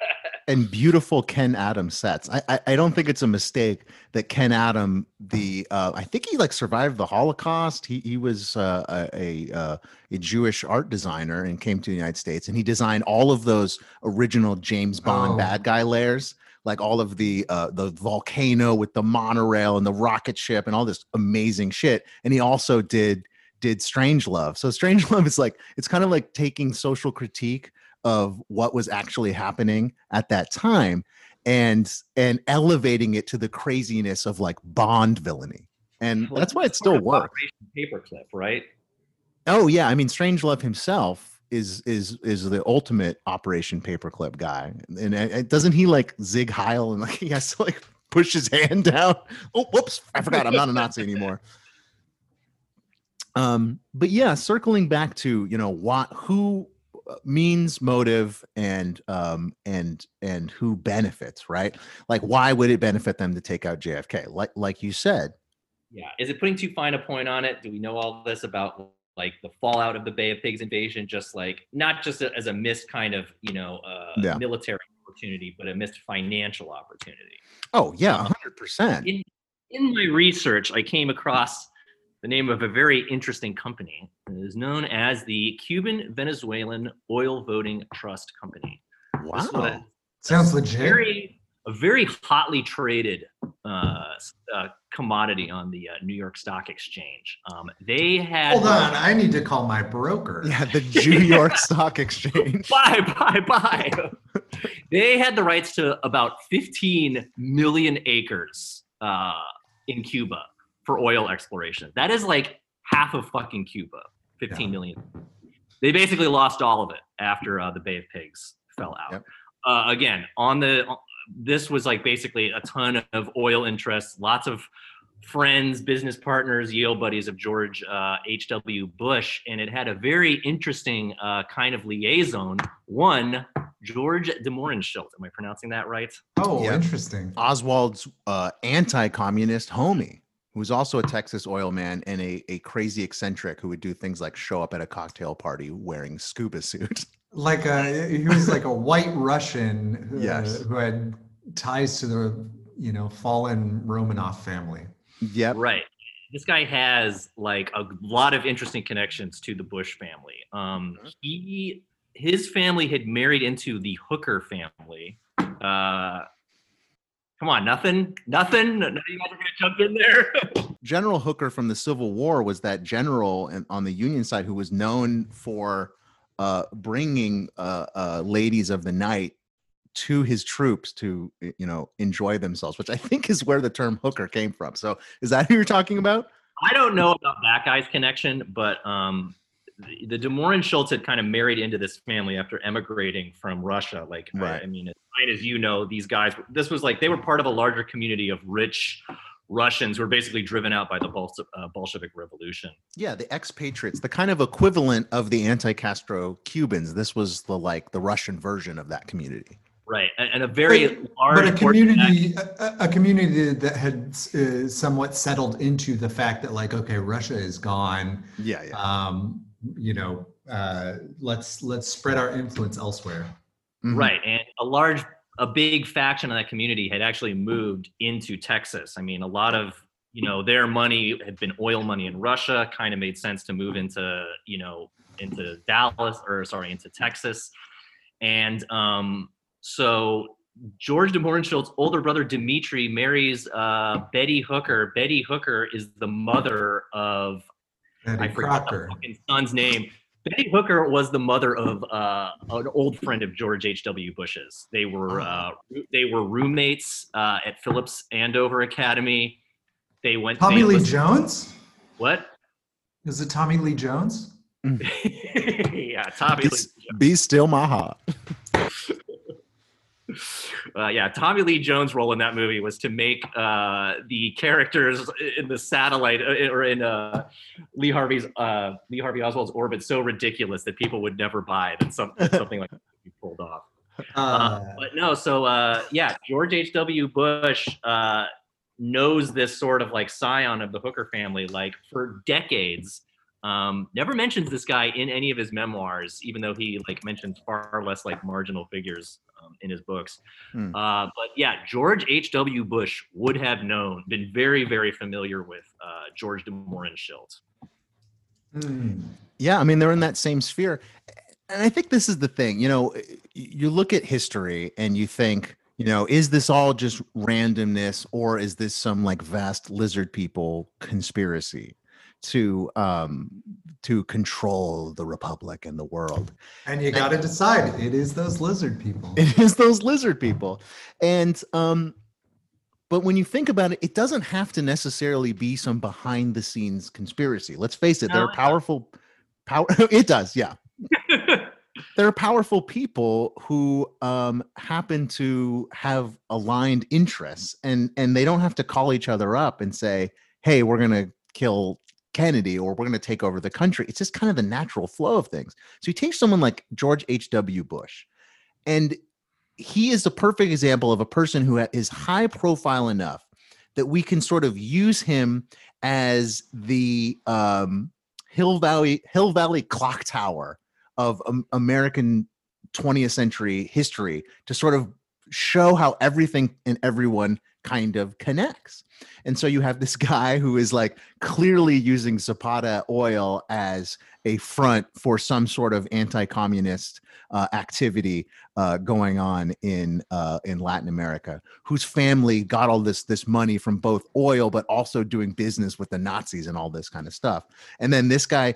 Speaker 1: and beautiful Ken Adam sets. I, I, I don't think it's a mistake that Ken Adam the uh, I think he like survived the Holocaust. He he was uh, a a, uh, a Jewish art designer and came to the United States and he designed all of those original James Bond
Speaker 2: Oh.
Speaker 1: bad guy lairs, like all of the uh, the volcano with the monorail and the rocket ship and all this amazing shit. And he also did did Strange Love. So Strange <laughs> Love is like it's kind of like taking social critique of what was actually happening at that time and and elevating it to the craziness of like Bond villainy. And
Speaker 3: Well,
Speaker 1: that's why it still works.
Speaker 3: Paperclip, right?
Speaker 1: Oh yeah, I mean Strange Love himself is is is the ultimate Operation Paperclip guy. And, and doesn't he like zig heil and like <laughs> he has to like push his hand down? Oh, whoops, I forgot I'm not a Nazi anymore. Um, but yeah, circling back to you know what who means motive and um and and who benefits right like why would it benefit them to take out jfk like like you said
Speaker 3: Yeah. Is it putting too fine a point on it? Do we know all this about like the fallout of the Bay of Pigs invasion? Just like not just a, as a missed kind of you know uh,
Speaker 1: Yeah.
Speaker 3: military opportunity, but a missed financial opportunity.
Speaker 1: oh yeah
Speaker 3: Uh,
Speaker 1: 100%
Speaker 3: in in my research, I came across the name of a very interesting company. It is known as the Cuban Venezuelan Oil Voting Trust Company. This was
Speaker 1: wow
Speaker 2: Sounds legit.
Speaker 3: very a very hotly traded uh, uh, commodity on the uh, New York Stock Exchange. Um, they had
Speaker 2: Hold on, I need to call my broker.
Speaker 1: yeah the new york <laughs> stock exchange
Speaker 3: buy, buy, buy. they had the rights to about 15 million acres uh, in Cuba for oil exploration. That is like half of fucking Cuba, fifteen
Speaker 2: Yeah.
Speaker 3: million. They basically lost all of it after uh, the Bay of Pigs fell out.
Speaker 1: Yep.
Speaker 3: Uh, again, on the this was like basically a ton of oil interests, lots of friends, business partners, Yale buddies of George uh, H.W. Bush, and it had a very interesting uh, kind of liaison. One, George de Mohrenschildt. Am I pronouncing that right?
Speaker 2: Oh,
Speaker 1: Yeah.
Speaker 2: interesting.
Speaker 1: oswald's uh, anti-communist homie who was also a texas oil man and a, a crazy eccentric who would do things like show up at a cocktail party wearing scuba suit
Speaker 2: Like a he was like a white Russian who,
Speaker 1: Yes.
Speaker 2: who had ties to the you know fallen Romanov family.
Speaker 1: yep
Speaker 3: Right. This guy has like a lot of interesting connections to the Bush family. Um, he his family had married into the Hooker family. Uh, come on, nothing, nothing. None of you guys are gonna jump in there. <laughs>
Speaker 1: General Hooker from the Civil War was that general on the Union side who was known for uh, bringing uh, uh, ladies of the night to his troops to you know enjoy themselves, which I think is where the term hooker came from. So is that who you're talking about?
Speaker 3: I don't know about that guy's connection, but um, the, the De Mohrenschildt had kind of married into this family after emigrating from Russia. Like, I-
Speaker 1: Right.
Speaker 3: I, mean, as fine as you know, these guys, this was like they were part of a larger community of rich Russians who were basically driven out by the Bolse- uh, Bolshevik Revolution.
Speaker 1: Yeah, the expatriates, the kind of equivalent of the anti-Castro Cubans. This was the like the Russian version of that community.
Speaker 3: Right, and, and a very large
Speaker 2: But a
Speaker 3: portion of that-
Speaker 2: community, a, a- a community that had uh, somewhat settled into the fact that, like, okay, Russia is gone.
Speaker 1: Yeah, yeah.
Speaker 2: Um, you know, uh, let's let's spread our influence elsewhere.
Speaker 1: Mhm.
Speaker 3: Right, and a large, a big faction of that community had actually moved into Texas. I mean, a lot of you know their money had been oil money in Russia. Kind of made sense to move into you know into Dallas or sorry into Texas, and um, so George de Mohrenschildt's older brother Dimitri marries uh, Betty Hooker. Betty Hooker is the mother of
Speaker 2: Betty
Speaker 3: I forgot
Speaker 2: Crocker.
Speaker 3: the fucking son's name. Betty Hooker was the mother of uh, an old friend of George H.W. Bush's. They were uh, they were roommates uh, at Phillips Andover Academy. They went.
Speaker 2: Tommy
Speaker 3: they
Speaker 2: Lee
Speaker 3: was-
Speaker 2: Jones?
Speaker 3: What?
Speaker 2: Is it Tommy Lee Jones? <laughs>
Speaker 3: yeah, Tommy. Lee,
Speaker 1: It's- Be still my heart. <laughs>
Speaker 3: uh, yeah, Tommy Lee Jones' role in that movie was to make uh, the characters in the satellite uh, or in uh, Lee Harvey's uh, Lee Harvey Oswald's orbit so ridiculous that people would never buy that some, <laughs> something like that pulled off.
Speaker 2: Uh,
Speaker 3: but no, so uh, yeah, George H.W. Bush uh, knows this sort of like scion of the Hooker family, like for decades. Um, never mentions this guy in any of his memoirs, even though he like mentions far less like marginal figures um, in his books.
Speaker 1: Hmm.
Speaker 3: Uh, but yeah, George H.W. Bush would have known, been very, very familiar with uh, George de Mohrenschildt.
Speaker 2: Hmm.
Speaker 1: Yeah, I mean they're in that same sphere. And I think this is the thing, you know, you look at history and you think, you know, is this all just randomness or is this some like vast lizard people conspiracy to um to control the republic and the world?
Speaker 2: And you got to decide. It is those lizard people.
Speaker 1: It is those lizard people. And um but when you think about it, it doesn't have to necessarily be some behind the scenes conspiracy. Let's face it, there
Speaker 3: No,
Speaker 1: are powerful power <laughs> it does, yeah. <laughs> there are powerful people who um, happen to have aligned interests and and they don't have to call each other up and say hey we're going to kill kennedy or we're going to take over the country it's just kind of the natural flow of things. So you take someone like george h.w bush and he is the perfect example of a person who is high profile enough that we can sort of use him as the um, hill valley hill valley clock tower of um, American 20th century history to sort of show how everything and everyone kind of connects. And so you have this <laughs> guy who is like clearly using Zapata oil as a front for some sort of anti-communist uh, activity uh, going on in uh, in Latin America, whose family got all this this money from both oil, but also doing business with the Nazis and all this kind of stuff. And then this guy,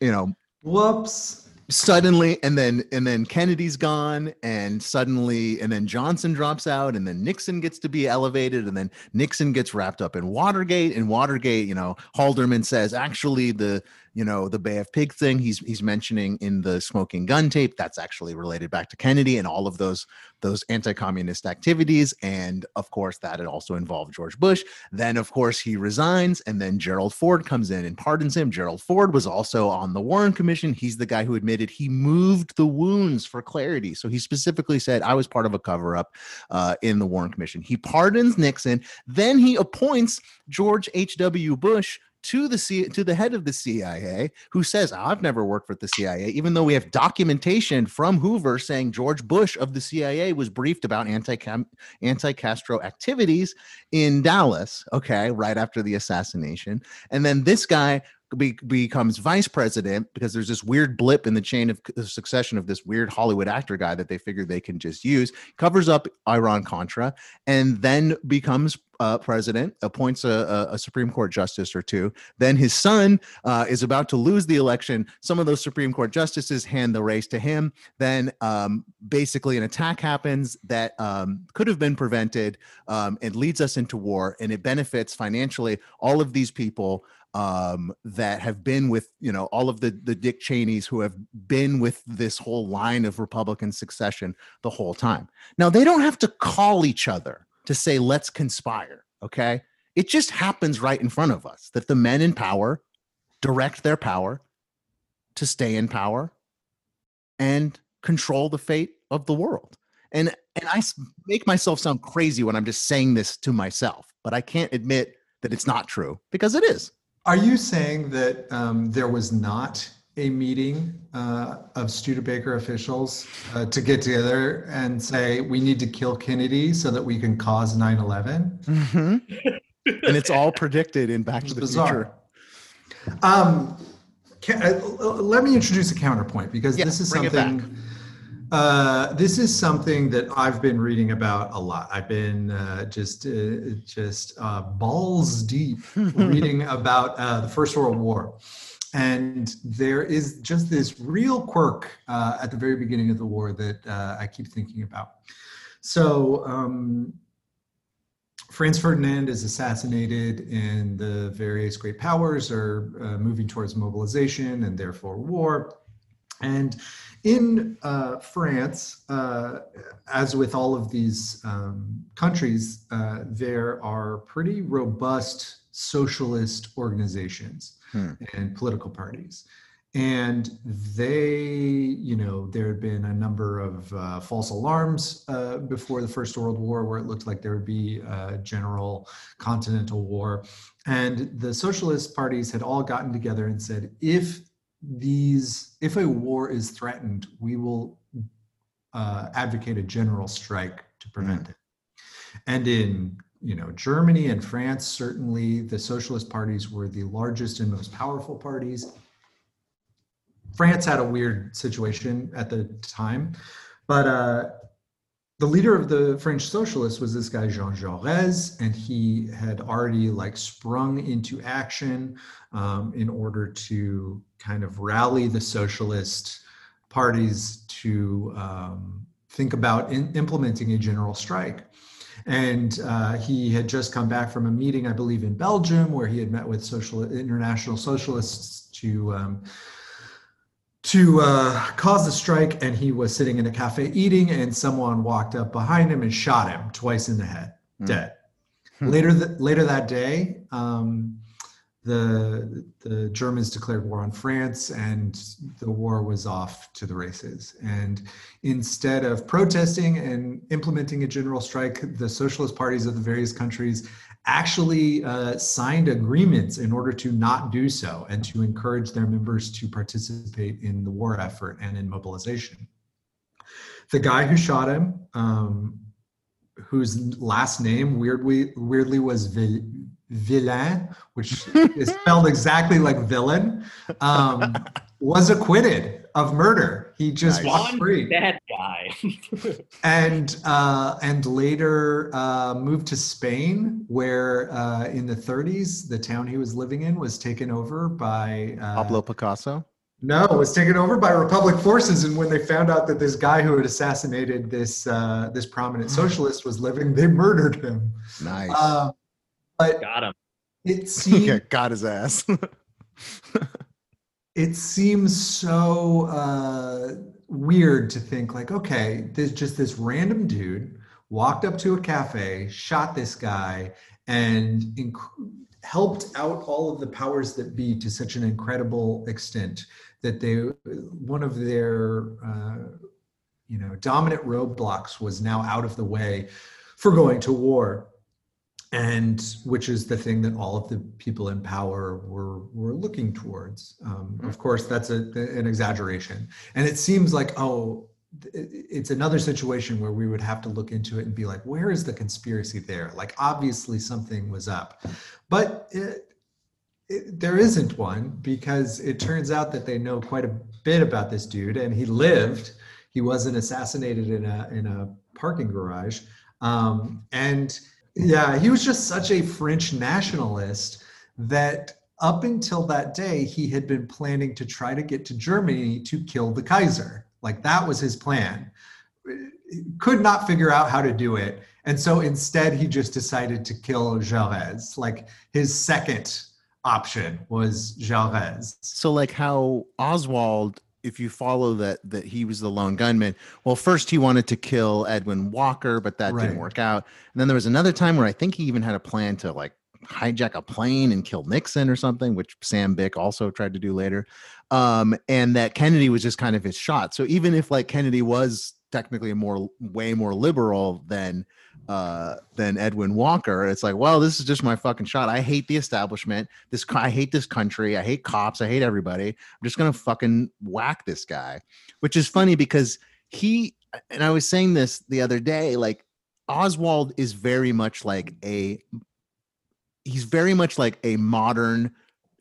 Speaker 1: you know,
Speaker 2: Whoops.
Speaker 1: Suddenly and then and then kennedy's gone and suddenly and then johnson drops out and then nixon gets to be elevated and then nixon gets wrapped up in watergate and watergate you know Haldeman says actually the you know the bay of pig thing. He's he's mentioning in the smoking gun tape that's actually related back to kennedy and all of those those anti-communist activities. And of course that it also involved george bush. Then of course he resigns and then gerald ford comes in and pardons him. Gerald ford was also on the warren commission. He's the guy who admitted he moved the wounds for clarity. So he specifically said i was part of a cover-up uh, in the warren commission. He pardons nixon. Then he appoints george h.w bush to the C- to the head of the CIA who says I've never worked with the CIA even though we have documentation from Hoover saying George Bush of the CIA was briefed about anti anti-Castro activities in Dallas okay right after the assassination. And then this guy be, becomes vice president because there's this weird blip in the chain of c- succession of this weird Hollywood actor guy that they figure they can just use covers up Iran Contra and then becomes uh, president appoints a, a, Supreme Court justice or two. Then his son uh, is about to lose the election. Some of those Supreme Court justices hand the race to him. Then um, basically an attack happens that um, could have been prevented um, leads us into war and it benefits financially all of these people um, that have been with you know all of the the Dick Cheneys who have been with this whole line of Republican succession the whole time. Now they don't have to call each other to say let's conspire. Okay, it just happens right in front of us that the men in power direct their power to stay in power and control the fate of the world. And and I make myself sound crazy when I'm just saying this to myself, but I can't admit that it's not true because it is.
Speaker 2: Are you saying that um, there was not a meeting uh, of Studebaker officials uh, to get together and say we need to kill Kennedy so that we can cause 9 11?
Speaker 1: Mhm. and it's all predicted in Back to the Future.
Speaker 2: Um, ca- uh, let me introduce a counterpoint because
Speaker 1: Yeah,
Speaker 2: this is
Speaker 1: bring it back.
Speaker 2: something. Uh, this is something that I've been reading about a lot. I've been uh, just uh, just uh, balls deep <laughs> reading about uh, the First World War, and there is just this real quirk uh, at the very beginning of the war that uh, I keep thinking about. So. Um, Franz Ferdinand is assassinated, and the various great powers are uh, moving towards mobilization and therefore war. And in uh, France, uh, as with all of these um, countries, uh, there are pretty robust socialist organizations
Speaker 1: Hmm.
Speaker 2: and political parties. And they, you know, there had been a number of uh, false alarms uh, before the First World War where it looked like there would be a general continental war. And the socialist parties had all gotten together and said, if these, if a war is threatened, we will uh, advocate a general strike to prevent it. And in you know Germany and France, certainly the socialist parties were the largest and most powerful parties. France had a weird situation at the time, but uh, the leader of the French socialists was this guy Jean Jaurès, and he had already like sprung into action um, in order to kind of rally the socialist parties to um, think about in, implementing a general strike. And uh, he had just come back from a meeting, I believe, in Belgium, where he had met with social international socialists to um, to uh, cause a strike. And he was sitting in a cafe eating, and someone walked up behind him and shot him twice in the head, mm. dead. Hmm. later, th- later that day, um, the the Germans declared war on France, and the war was off to the races. And instead of protesting and implementing a general strike, the socialist parties of the various countries actually uh, signed agreements in order to not do so and to encourage their members to participate in the war effort and in mobilization. The guy who shot him, um, whose last name weirdly weirdly was Villain, which is spelled exactly like villain, um, was acquitted of murder. He just nice. walked free.
Speaker 3: Bad guy. <laughs>
Speaker 2: and uh, and later uh, moved to Spain, where uh, in the 30s the town he was living in was taken over by
Speaker 1: uh, Pablo Picasso.
Speaker 2: No, it was taken over by Republic forces, and when they found out that this guy who had assassinated this uh, this prominent <gasps> socialist was living, they murdered him.
Speaker 1: Nice.
Speaker 2: But
Speaker 3: got him.
Speaker 2: It <laughs> seems yeah,
Speaker 1: got his ass. <laughs>
Speaker 2: it seems so uh, weird to think like, okay, there's just this random dude walked up to a cafe, shot this guy, and inc- helped out all of the powers that be to such an incredible extent that they one of their uh, you know dominant roadblocks was now out of the way for going to war and which is the thing that all of the people in power were were looking towards. Um, of course, that's a, an exaggeration, and it seems like oh, it's another situation where we would have to look into it and be like, where is the conspiracy there? Like, obviously something was up, but it, it, there isn't one because it turns out that they know quite a bit about this dude, and he lived. He wasn't assassinated in a in a parking garage, um, and yeah, he was just such a French nationalist that up until that day, he had been planning to try to get to Germany to kill the Kaiser. Like that was his plan. Could not figure out how to do it. And so instead, he just decided to kill Jaurès. Like his second option was Jaurès.
Speaker 1: So, like how Oswald if you follow that that he was the lone gunman well first he wanted to kill edwin walker but that right. didn't work out. And then there was another time where i think he even had a plan to like hijack a plane and kill nixon or something which Sam Byck also tried to do later. Um, and that kennedy was just kind of his shot. So even if like kennedy was technically a more way more liberal than uh, than Edwin Walker. It's like, well, this is just my fucking shot. I hate the establishment. This I hate this country. I hate cops. I hate everybody. I'm just gonna fucking whack this guy, which is funny because he and I was saying this the other day. Like Oswald is very much like a he's very much like a modern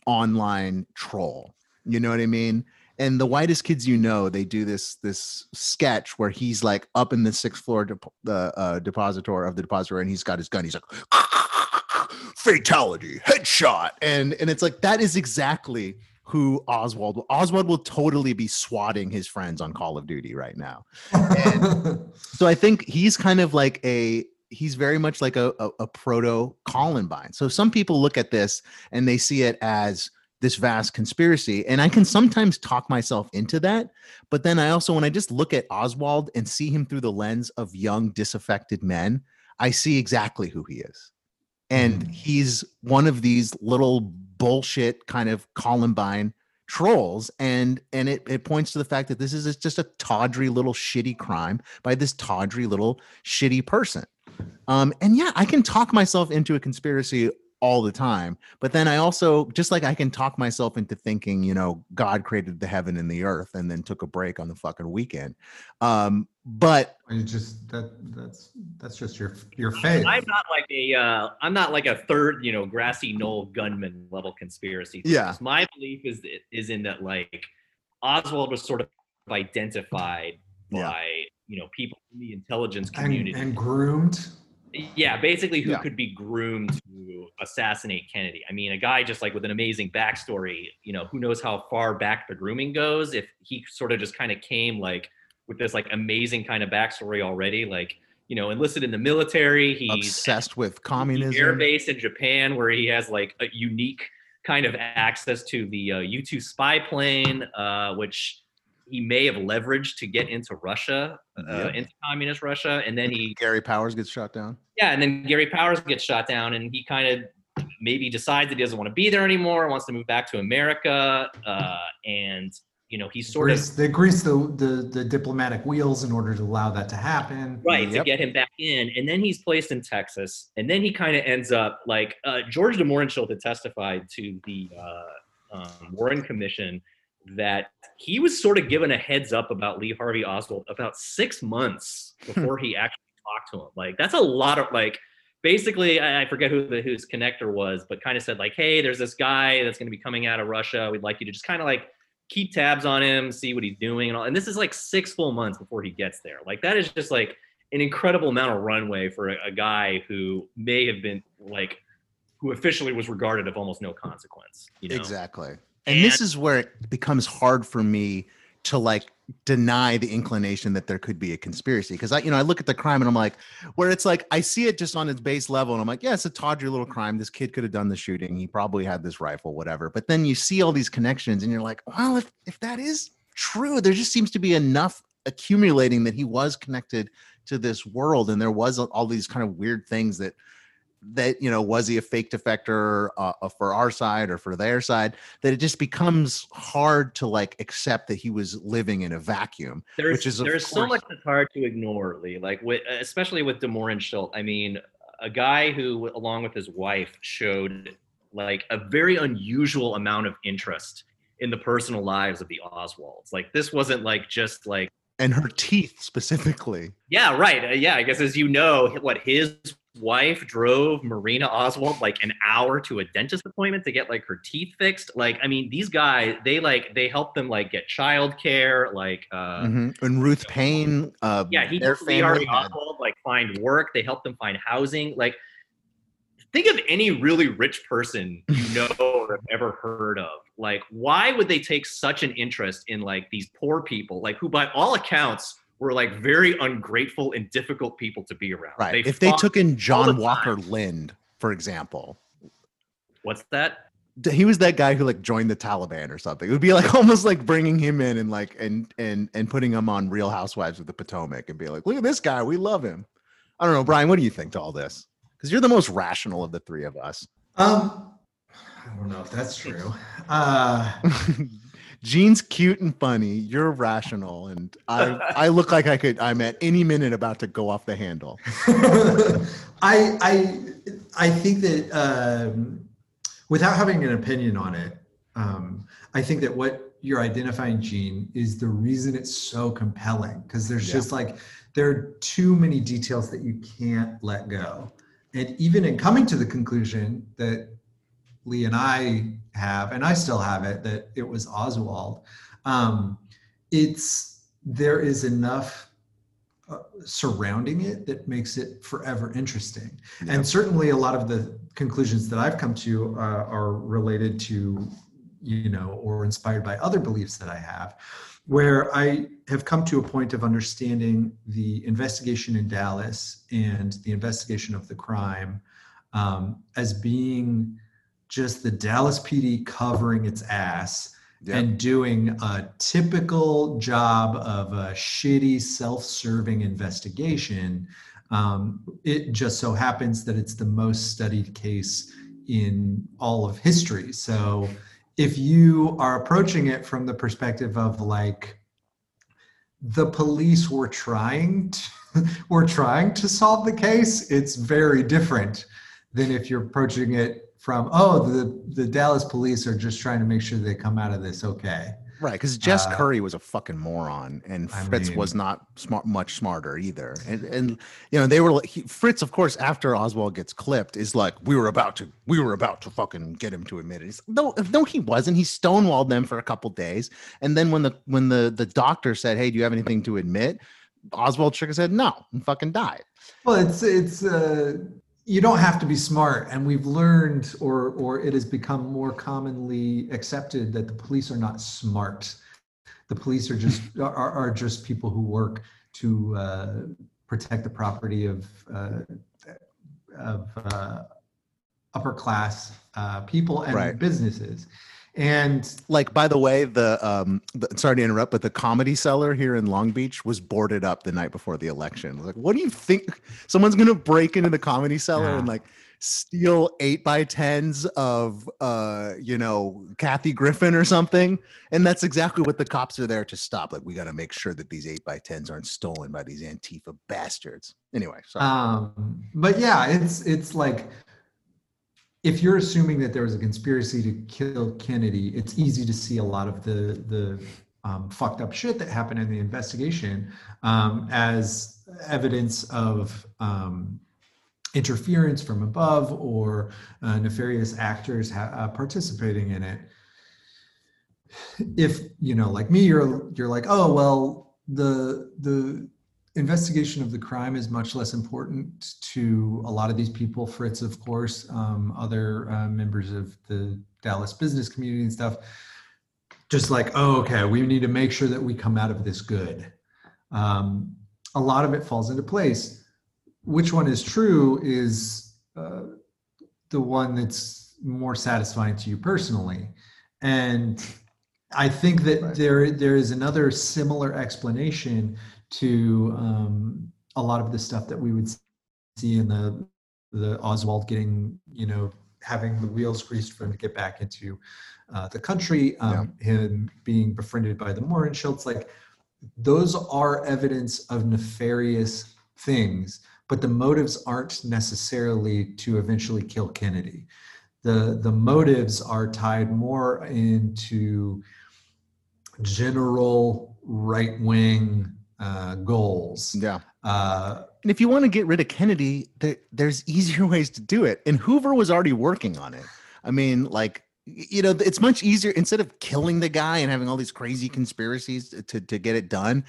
Speaker 1: online troll. You know what I mean? And the whitest kids you know they do this this sketch where he's like up in the sixth floor the uh, uh, depository of the depository and he's got his gun he's like <laughs> fatality headshot and and it's like that is exactly who Oswald Oswald will totally be swatting his friends on Call of Duty right now. And <laughs> so I think he's kind of like a he's very much like a, a, a proto Columbine. So some people look at this and they see it as this vast conspiracy. And I can sometimes talk myself into that. But then I also, when I just look at Oswald and see him through the lens of young, disaffected men, I see exactly who he is. And mm. he's one of these little bullshit kind of Columbine trolls and and it, it points to the fact that this is just a tawdry little shitty crime by this tawdry little shitty person um and yeah i can talk myself into a conspiracy all the time. But then I also just like I can talk myself into thinking, you know, God created the heaven and the earth and then took a break on the fucking weekend. Um, but
Speaker 2: you just that that's that's just your your faith.
Speaker 3: I'm not like a uh, I'm not like a third, you know, grassy knoll gunman level conspiracy.
Speaker 1: Theorist. Yeah.
Speaker 3: My belief is is in that like Oswald was sort of identified by you know people in the intelligence community
Speaker 2: and, and groomed
Speaker 3: yeah, basically who yeah. could be groomed to assassinate Kennedy. I mean, a guy just like with an amazing backstory, you know, who knows how far back the grooming goes. If he sort of just kind of came like with this like amazing kind of backstory already, like, you know, enlisted in the military. He's
Speaker 1: obsessed with communism.
Speaker 3: Air base in Japan where he has like a unique kind of access to the uh, U-2 spy plane, uh, which he may have leveraged to get into Russia, uh, into communist Russia, and then he
Speaker 1: Gary Powers gets shot down.
Speaker 3: Yeah, and then Gary Powers gets shot down, and he kind of maybe decides that he doesn't want to be there anymore, wants to move back to America, uh, and you know he sort
Speaker 2: grease,
Speaker 3: of
Speaker 2: they grease the, the the diplomatic wheels in order to allow that to happen,
Speaker 3: right? Yep. To get him back in, and then he's placed in Texas, and then he kind of ends up like uh, George de Mohrenschildt had testified to the uh, um, Warren Commission that he was sort of given a heads up about Lee Harvey Oswald about six months hmm. before he actually talked to him. Like that's a lot of like basically I, forget who the whose connector was, but kind of said like, hey, there's this guy that's going to be coming out of Russia. We'd like you to just kind of like keep tabs on him, see what he's doing, and all. And this is like six full months before he gets there. Like that is just like an incredible amount of runway for a, a guy who may have been like who officially was regarded of almost no consequence. You know?
Speaker 1: Exactly and this is where it becomes hard for me to like deny the inclination that there could be a conspiracy because I, you know, I look at the crime and I'm like, where it's like I see it just on its base level and I'm like, yeah, it's a tawdry little crime. This kid could have done the shooting. He probably had this rifle, whatever. But then you see all these connections and you're like, well, if if that is true, there just seems to be enough accumulating that he was connected to this world and there was all these kind of weird things that that you know was he a fake defector uh, uh, for our side or for their side that it just becomes hard to like accept that he was living in a vacuum
Speaker 3: there's,
Speaker 1: which is
Speaker 3: there's
Speaker 1: course,
Speaker 3: so much that's hard to ignore lee like with especially with de Mohrenschildt i mean a guy who along with his wife showed like a very unusual amount of interest in the personal lives of the oswalds. Like this wasn't like just like
Speaker 1: and her teeth specifically.
Speaker 3: Yeah right. Uh, yeah i guess as you know what his wife drove Marina Oswald like an hour to a dentist appointment to get like her teeth fixed. Like, I mean, these guys, they like they help them like get childcare, like uh
Speaker 1: mm-hmm. and Ruth Paine. uh
Speaker 3: yeah, he their family had... Oswald like find work, they help them find housing. Like think of any really rich person <laughs> you know or have ever heard of. Like, why would they take such an interest in like these poor people, like who by all accounts were like very ungrateful and difficult people to be around.
Speaker 1: Right. They if they took in John Walker Lindh, for example.
Speaker 3: What's that?
Speaker 1: He was that guy who like joined the Taliban or something. It would be like <laughs> almost like bringing him in and like and and and putting him on Real Housewives of the Potomac and be like, look at this guy, we love him. I don't know, Brian. What do you think to all this? Because you're the most rational of the three of us.
Speaker 2: Um, I don't know if that's true. Uh, <laughs>
Speaker 1: Gene's cute and funny. You're rational, and I I look like I could. I'm at any minute about to go off the handle. <laughs>
Speaker 2: I I I think that um, without having an opinion on it, um, I think that what you're identifying, Gene, is the reason it's so compelling because there's yeah. just like there are too many details that you can't let go, and even in coming to the conclusion that Lee and I have, and I still have it, that it was Oswald. Um, it's there is enough uh, surrounding it that makes it forever interesting. Yeah. And certainly, a lot of the conclusions that I've come to uh, are related to, you know, or inspired by other beliefs that I have, where I have come to a point of understanding the investigation in Dallas and the investigation of the crime um, as being just the Dallas PD covering its ass yep. and doing a typical job of a shitty self-serving investigation. Um, it just so happens that it's the most studied case in all of history. So if you are approaching it from the perspective of like the police were trying to, <laughs> were trying to solve the case, it's very different than if you're approaching it from oh the the Dallas police are just trying to make sure they come out of this okay.
Speaker 1: Right, because Jess
Speaker 2: Uh,
Speaker 1: Curry was a fucking moron, and
Speaker 2: I
Speaker 1: Fritz was not smart, much smarter either. And and you know they were like he, Fritz, of course, after Oswald gets clipped, is like we were about to we were about to fucking get him to admit it. He's, no, no, he wasn't. He stonewalled them for a couple days, and then when the when the the doctor said, "Hey, do you have anything to admit?" Oswald shook his head, "No," and fucking died.
Speaker 2: Well, it's it's uh, you don't have to be smart, and we've learned, or or it has become more commonly accepted that the police are not smart. The police are just <laughs> are, are just people who work to uh, protect the property of uh, of uh, upper class uh, people and
Speaker 1: Right.
Speaker 2: businesses, and
Speaker 1: Like, by the way, the um, the, sorry to interrupt, but the comedy cellar here in Long Beach was boarded up the night before the election. Like, what do you think? Someone's gonna break into the comedy cellar and like steal eight by tens of uh, you know, Kathy Griffin or something? And that's exactly what the cops are there to stop. Like, we got to make sure that these eight by tens aren't stolen by these Antifa bastards. Anyway, sorry.
Speaker 2: Um, but yeah, it's it's like if you're assuming that there was a conspiracy to kill Kennedy, it's easy to see a lot of the the um, fucked up shit that happened in the investigation um, as evidence of um, interference from above or uh, nefarious actors ha- uh, participating in it. If you know, like me, you're you're like, oh well, the the investigation of the crime is much less important to a lot of these people. Fritz, of course, um, other uh, members of the Dallas business community and stuff. Just like, oh, okay, we need to make sure that we come out of this good. Um, a lot of it falls into place. Which one is true is uh, the one that's more satisfying to you personally, and I think that
Speaker 1: Right.
Speaker 2: there there is another similar explanation to um, a lot of the stuff that we would see in the the Oswald getting you know having the wheels greased for him to get back into uh, the country, um, him being befriended by the Mohrenschildts, like those are evidence of nefarious things, but the motives aren't necessarily to eventually kill Kennedy. The the motives are tied more into general right wing uh, goals.
Speaker 1: yeah.
Speaker 2: Uh,
Speaker 1: And if you want to get rid of Kennedy, there, there's easier <laughs> ways to do it. And Hoover was already working on it. I mean, like, you know, it's much easier instead of killing the guy and having all these crazy conspiracies to, to get it done.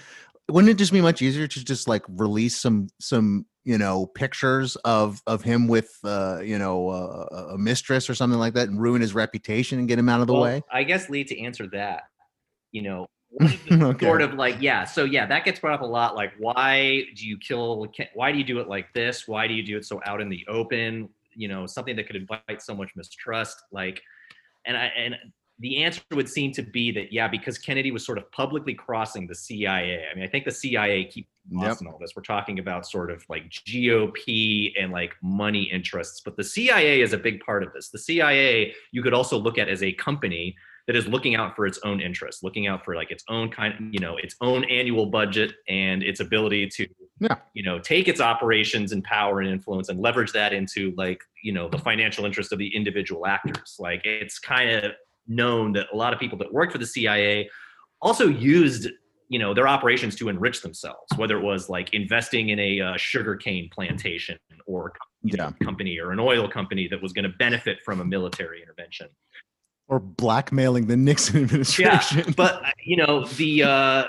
Speaker 1: Wouldn't it just be much easier to just like release some some you know pictures of of him with uh you know uh, a mistress or something like that and ruin his reputation and get him out of the
Speaker 3: Well,
Speaker 1: way?
Speaker 3: I guess Lee to answer that, you know, one of the <laughs>
Speaker 1: Okay.
Speaker 3: sort of like yeah. So yeah, that gets brought up a lot. Like, why do you kill? Why do you do it like this? Why do you do it so out in the open? You know, something that could invite so much mistrust. Like, and I and the answer would seem to be that yeah, because Kennedy was sort of publicly crossing the CIA. I mean, I think the CIA keep
Speaker 1: Yep.
Speaker 3: lost in all this. We're talking about sort of like GOP and like money interests, but the CIA is a big part of this. The CIA you could also look at as a company that is looking out for its own interests, looking out for like its own kind, you know, its own annual budget and its ability to,
Speaker 1: Yeah.
Speaker 3: you know, take its operations and power and influence and leverage that into like, you know, the financial interest of the individual actors. Like it's kind of known that a lot of people that worked for the CIA also used you know their operations to enrich themselves whether it was like investing in a uh, sugarcane plantation or know, company or an oil company that was going to benefit from a military intervention
Speaker 1: Or blackmailing the Nixon administration?
Speaker 3: Yeah, <laughs> but you know the uh,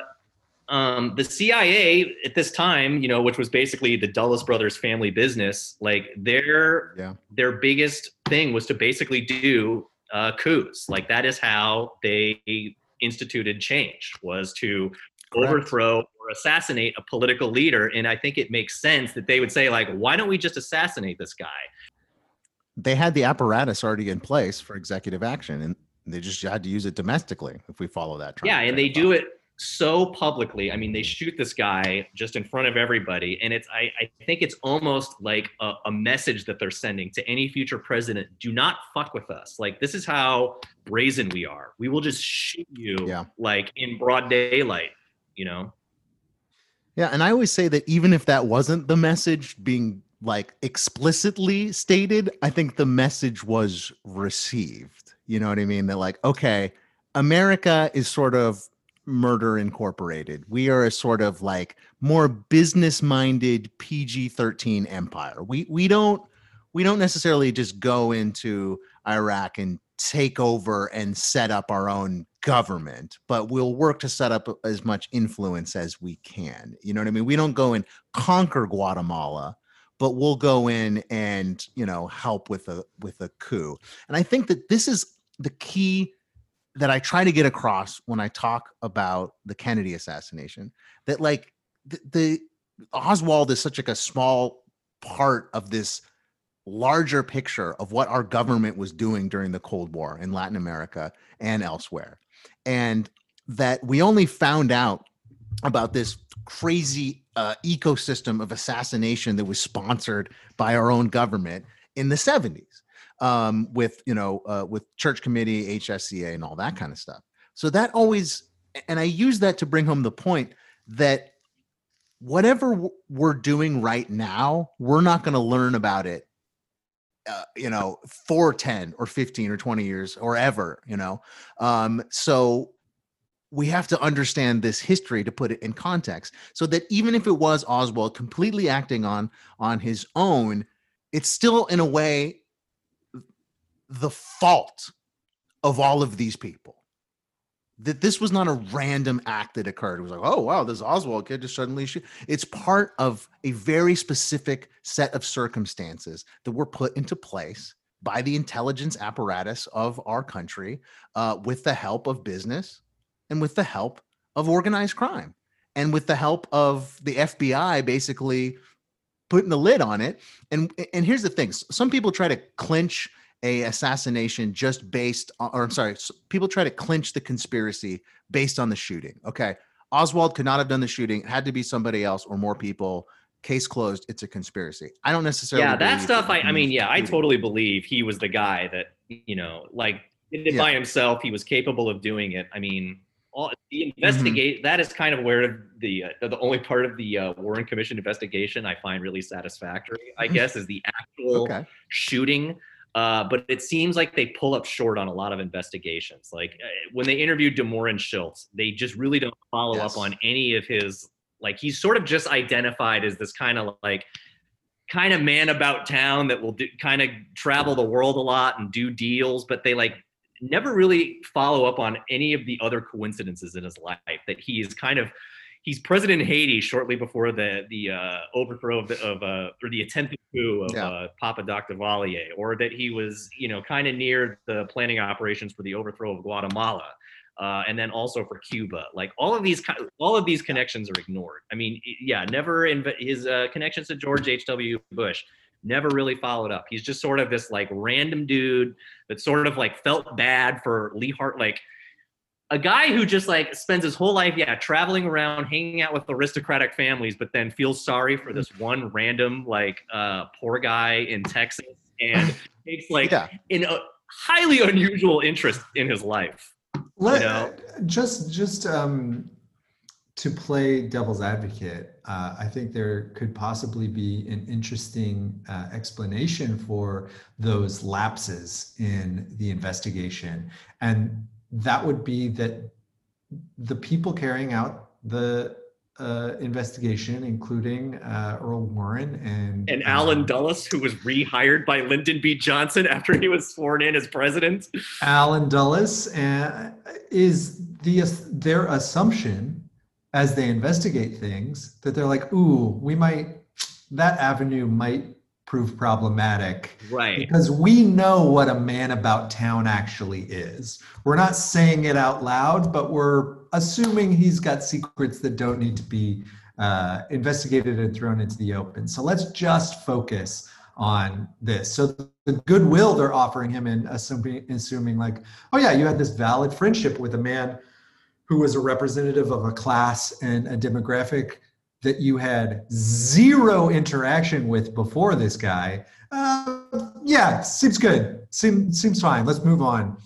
Speaker 3: um, the CIA at this time, you know, which was basically the Dulles brothers family business, like their
Speaker 1: Yeah.
Speaker 3: their biggest thing was to basically do uh, coups. Like that is how they instituted change was to
Speaker 1: Correct.
Speaker 3: overthrow or assassinate a political leader. And I think it makes sense that they would say like, why don't we just assassinate this guy?
Speaker 1: They had the apparatus already in place for executive action and they just had to use it domestically if we follow that train
Speaker 3: yeah and they do it so publicly. I mean they mm-hmm. shoot this guy just in front of everybody and it's i, I think it's almost like a, a message that they're sending to any future president do not fuck with us. Like this is how brazen we are. We will just shoot you
Speaker 1: Yeah.
Speaker 3: like in broad daylight you know?
Speaker 1: Yeah and i always say that even if that wasn't the message being like explicitly stated, I think the message was received. You know what I mean? That like, okay, America is sort of murder incorporated. We are a sort of like more business minded PG-13 empire. We we don't we don't necessarily just go into Iraq and take over and set up our own government, but we'll work to set up as much influence as we can. You know what I mean? We don't go and conquer Guatemala, but we'll go in and, you know, help with a with a coup. And I think that this is the key that I try to get across when I talk about the Kennedy assassination that like the, the Oswald is such like a small part of this larger picture of what our government was doing during the Cold War in Latin America and elsewhere. And that we only found out about this crazy uh, ecosystem of assassination that was sponsored by our own government in the 70s um, with you know uh, with church committee hsca and all that kind of stuff. So that always and i use that to bring home the point that whatever we're doing right now we're not going to learn about it uh, you know for 10 or 15 or 20 years or ever you know? Um, so we have to understand this history to put it in context so that even if it was oswald completely acting on on his own it's still in a way the fault of all of these people. That this was not a random act that occurred. It was like, oh wow, this Oswald kid just suddenly shoot. It's part of a very specific set of circumstances that were put into place by the intelligence apparatus of our country, uh, with the help of business and with the help of organized crime, and with the help of the FBI, basically putting the lid on it. And and here's the thing: some people try to clinch a assassination just based on, or I'm sorry, people try to clinch the conspiracy based on the shooting. Okay. Oswald could not have done the shooting. It had to be somebody else or more people. Case closed. It's a conspiracy. I don't necessarily.
Speaker 3: Yeah, that stuff. I, I mean, yeah, I totally believe he was the guy that you know, like did it yeah. by himself. He was capable of doing it. I mean, all the mm-hmm. investigate mm-hmm. that is kind of where the uh, the only part of the uh, Warren Commission investigation I find really satisfactory. I mm-hmm. guess is the actual okay. shooting uh, but it seems like they pull up short on a lot of investigations. Like uh, when they interviewed De Mohrenschildt, they just really don't follow yes. up on any of his. Like he's sort of just identified as this kind of like kind of man about town that will do, kind of travel the world a lot and do deals, but they like never really follow up on any of the other coincidences in his life that he is kind of he's president in Haiti shortly before the the uh, overthrow of, the, of uh, or the attempted coup of yeah. uh, Papa Doc Duvalier, or that he was you know kind of near the planning operations for the overthrow of Guatemala. Uh, and then also for Cuba, like all of these, all of these connections are ignored. I mean, yeah, never inv- his uh, connections to George H. W. Bush, never really followed up. He's just sort of this like random dude that sort of like felt bad for Lee Hart, like a guy who just like spends his whole life, yeah, traveling around, hanging out with aristocratic families, but then feels sorry for this one random like uh, poor guy in Texas and <laughs> takes like yeah. in a highly unusual interest in his life.
Speaker 2: Let, you know? Just just um, to play devil's advocate, uh, I think there could possibly be an interesting uh, explanation for those lapses in the investigation and that would be that the people carrying out the uh, investigation, including uh, Earl Warren and
Speaker 3: and Allen um, Dulles, who was rehired by Lyndon B. Johnson after he was sworn in as president.
Speaker 2: Allen Dulles uh, is the their assumption as they investigate things that they're like, ooh, we might that avenue might prove problematic.
Speaker 3: Right.
Speaker 2: Because we know what a man about town actually is. We're not saying it out loud, but we're assuming he's got secrets that don't need to be uh, investigated and thrown into the open. So let's just focus on this. So the goodwill they're offering him and assuming, assuming like, oh yeah, you had this valid friendship with a man who was a representative of a class and a demographic that you had zero interaction with before this guy, uh, yeah, seems good. Seems seems fine. Let's move on.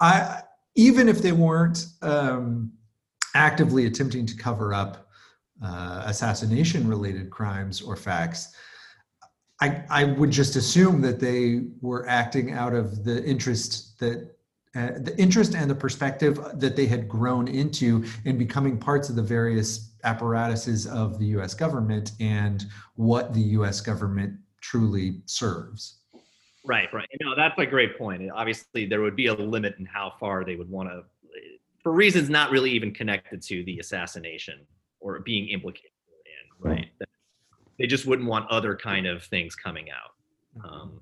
Speaker 2: I even if they weren't um, actively attempting to cover up uh, assassination related crimes or facts, I, I would just assume that they were acting out of the interest that uh, the interest and the perspective that they had grown into in becoming parts of the various apparatuses of the US government and what the US government truly serves.
Speaker 3: Right, right. You know, that's a great point. Obviously, there would be a limit in how far they would want to, for reasons not really even connected to the assassination or being implicated in, right? They just wouldn't want other kind of things coming out. Um,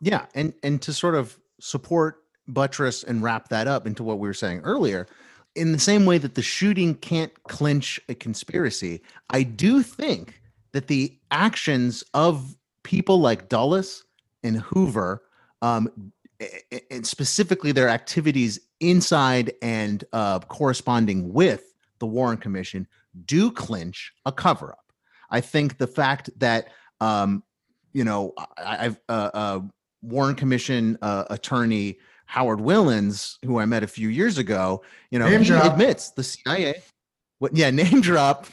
Speaker 1: yeah, and and to sort of support, buttress, and wrap that up into what we were saying earlier, in the same way that the shooting can't clinch a conspiracy, I do think that the actions of people like Dulles and Hoover, um, and specifically their activities inside and uh, corresponding with the Warren Commission, do clinch a cover up. I think the fact that, um, you know, I, have uh, uh, Warren Commission uh, attorney Howard Willens, who I met a few years ago, you know, name he drop. admits the CIA. What? Yeah, <laughs> name drop.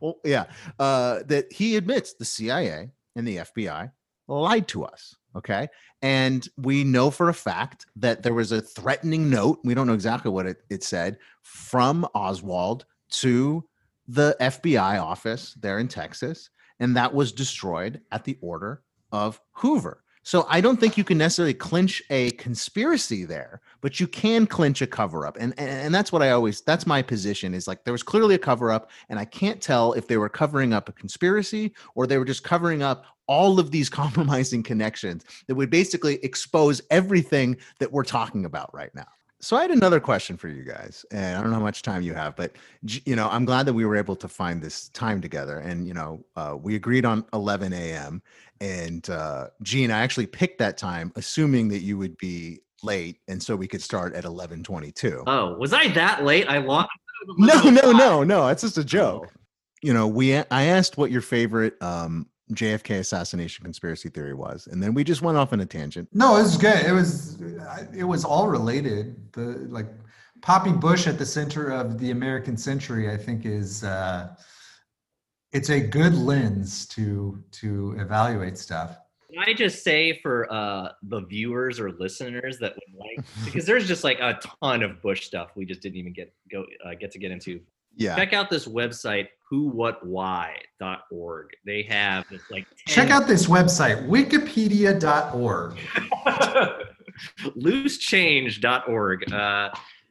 Speaker 1: well, yeah, uh, that he admits the CIA and the FBI lied to us. Okay. And we know for a fact that there was a threatening note. We don't know exactly what it, it said from Oswald to the FBI office there in Texas. And that was destroyed at the order of Hoover. So I don't think you can necessarily clinch a conspiracy there, but you can clinch a cover up. And, and that's what I always that's my position is like there was clearly a cover up and I can't tell if they were covering up a conspiracy or they were just covering up all of these <laughs> compromising connections that would basically expose everything that we're talking about right now. So I had another question for you guys, and I don't know how much time you have, but you know, I'm glad that we were able to find this time together. And you know, uh, we agreed on 11 a.m. And uh, Gene, I actually picked that time, assuming that you would be late, and so we could start at 11:22.
Speaker 3: Oh, was I that late? I lost.
Speaker 1: No, no, no, no. It's just a joke. Oh. You know, we I asked what your favorite um, JFK assassination conspiracy theory was, and then we just went off on a tangent.
Speaker 2: No, it was good. It was it was all related. The like Poppy Bush at the center of the American century, I think, is uh, it's a good lens to to evaluate stuff.
Speaker 3: Can I just say for uh, the viewers or listeners that would like, <laughs> because there's just like a ton of Bush stuff we just didn't even get go uh, get to get into.
Speaker 1: Yeah.
Speaker 3: Check out this website, whowhatwhy.org. They have this like
Speaker 2: 10- check out this website, wikipedia.org. <laughs>
Speaker 3: loosechange.org. Uh,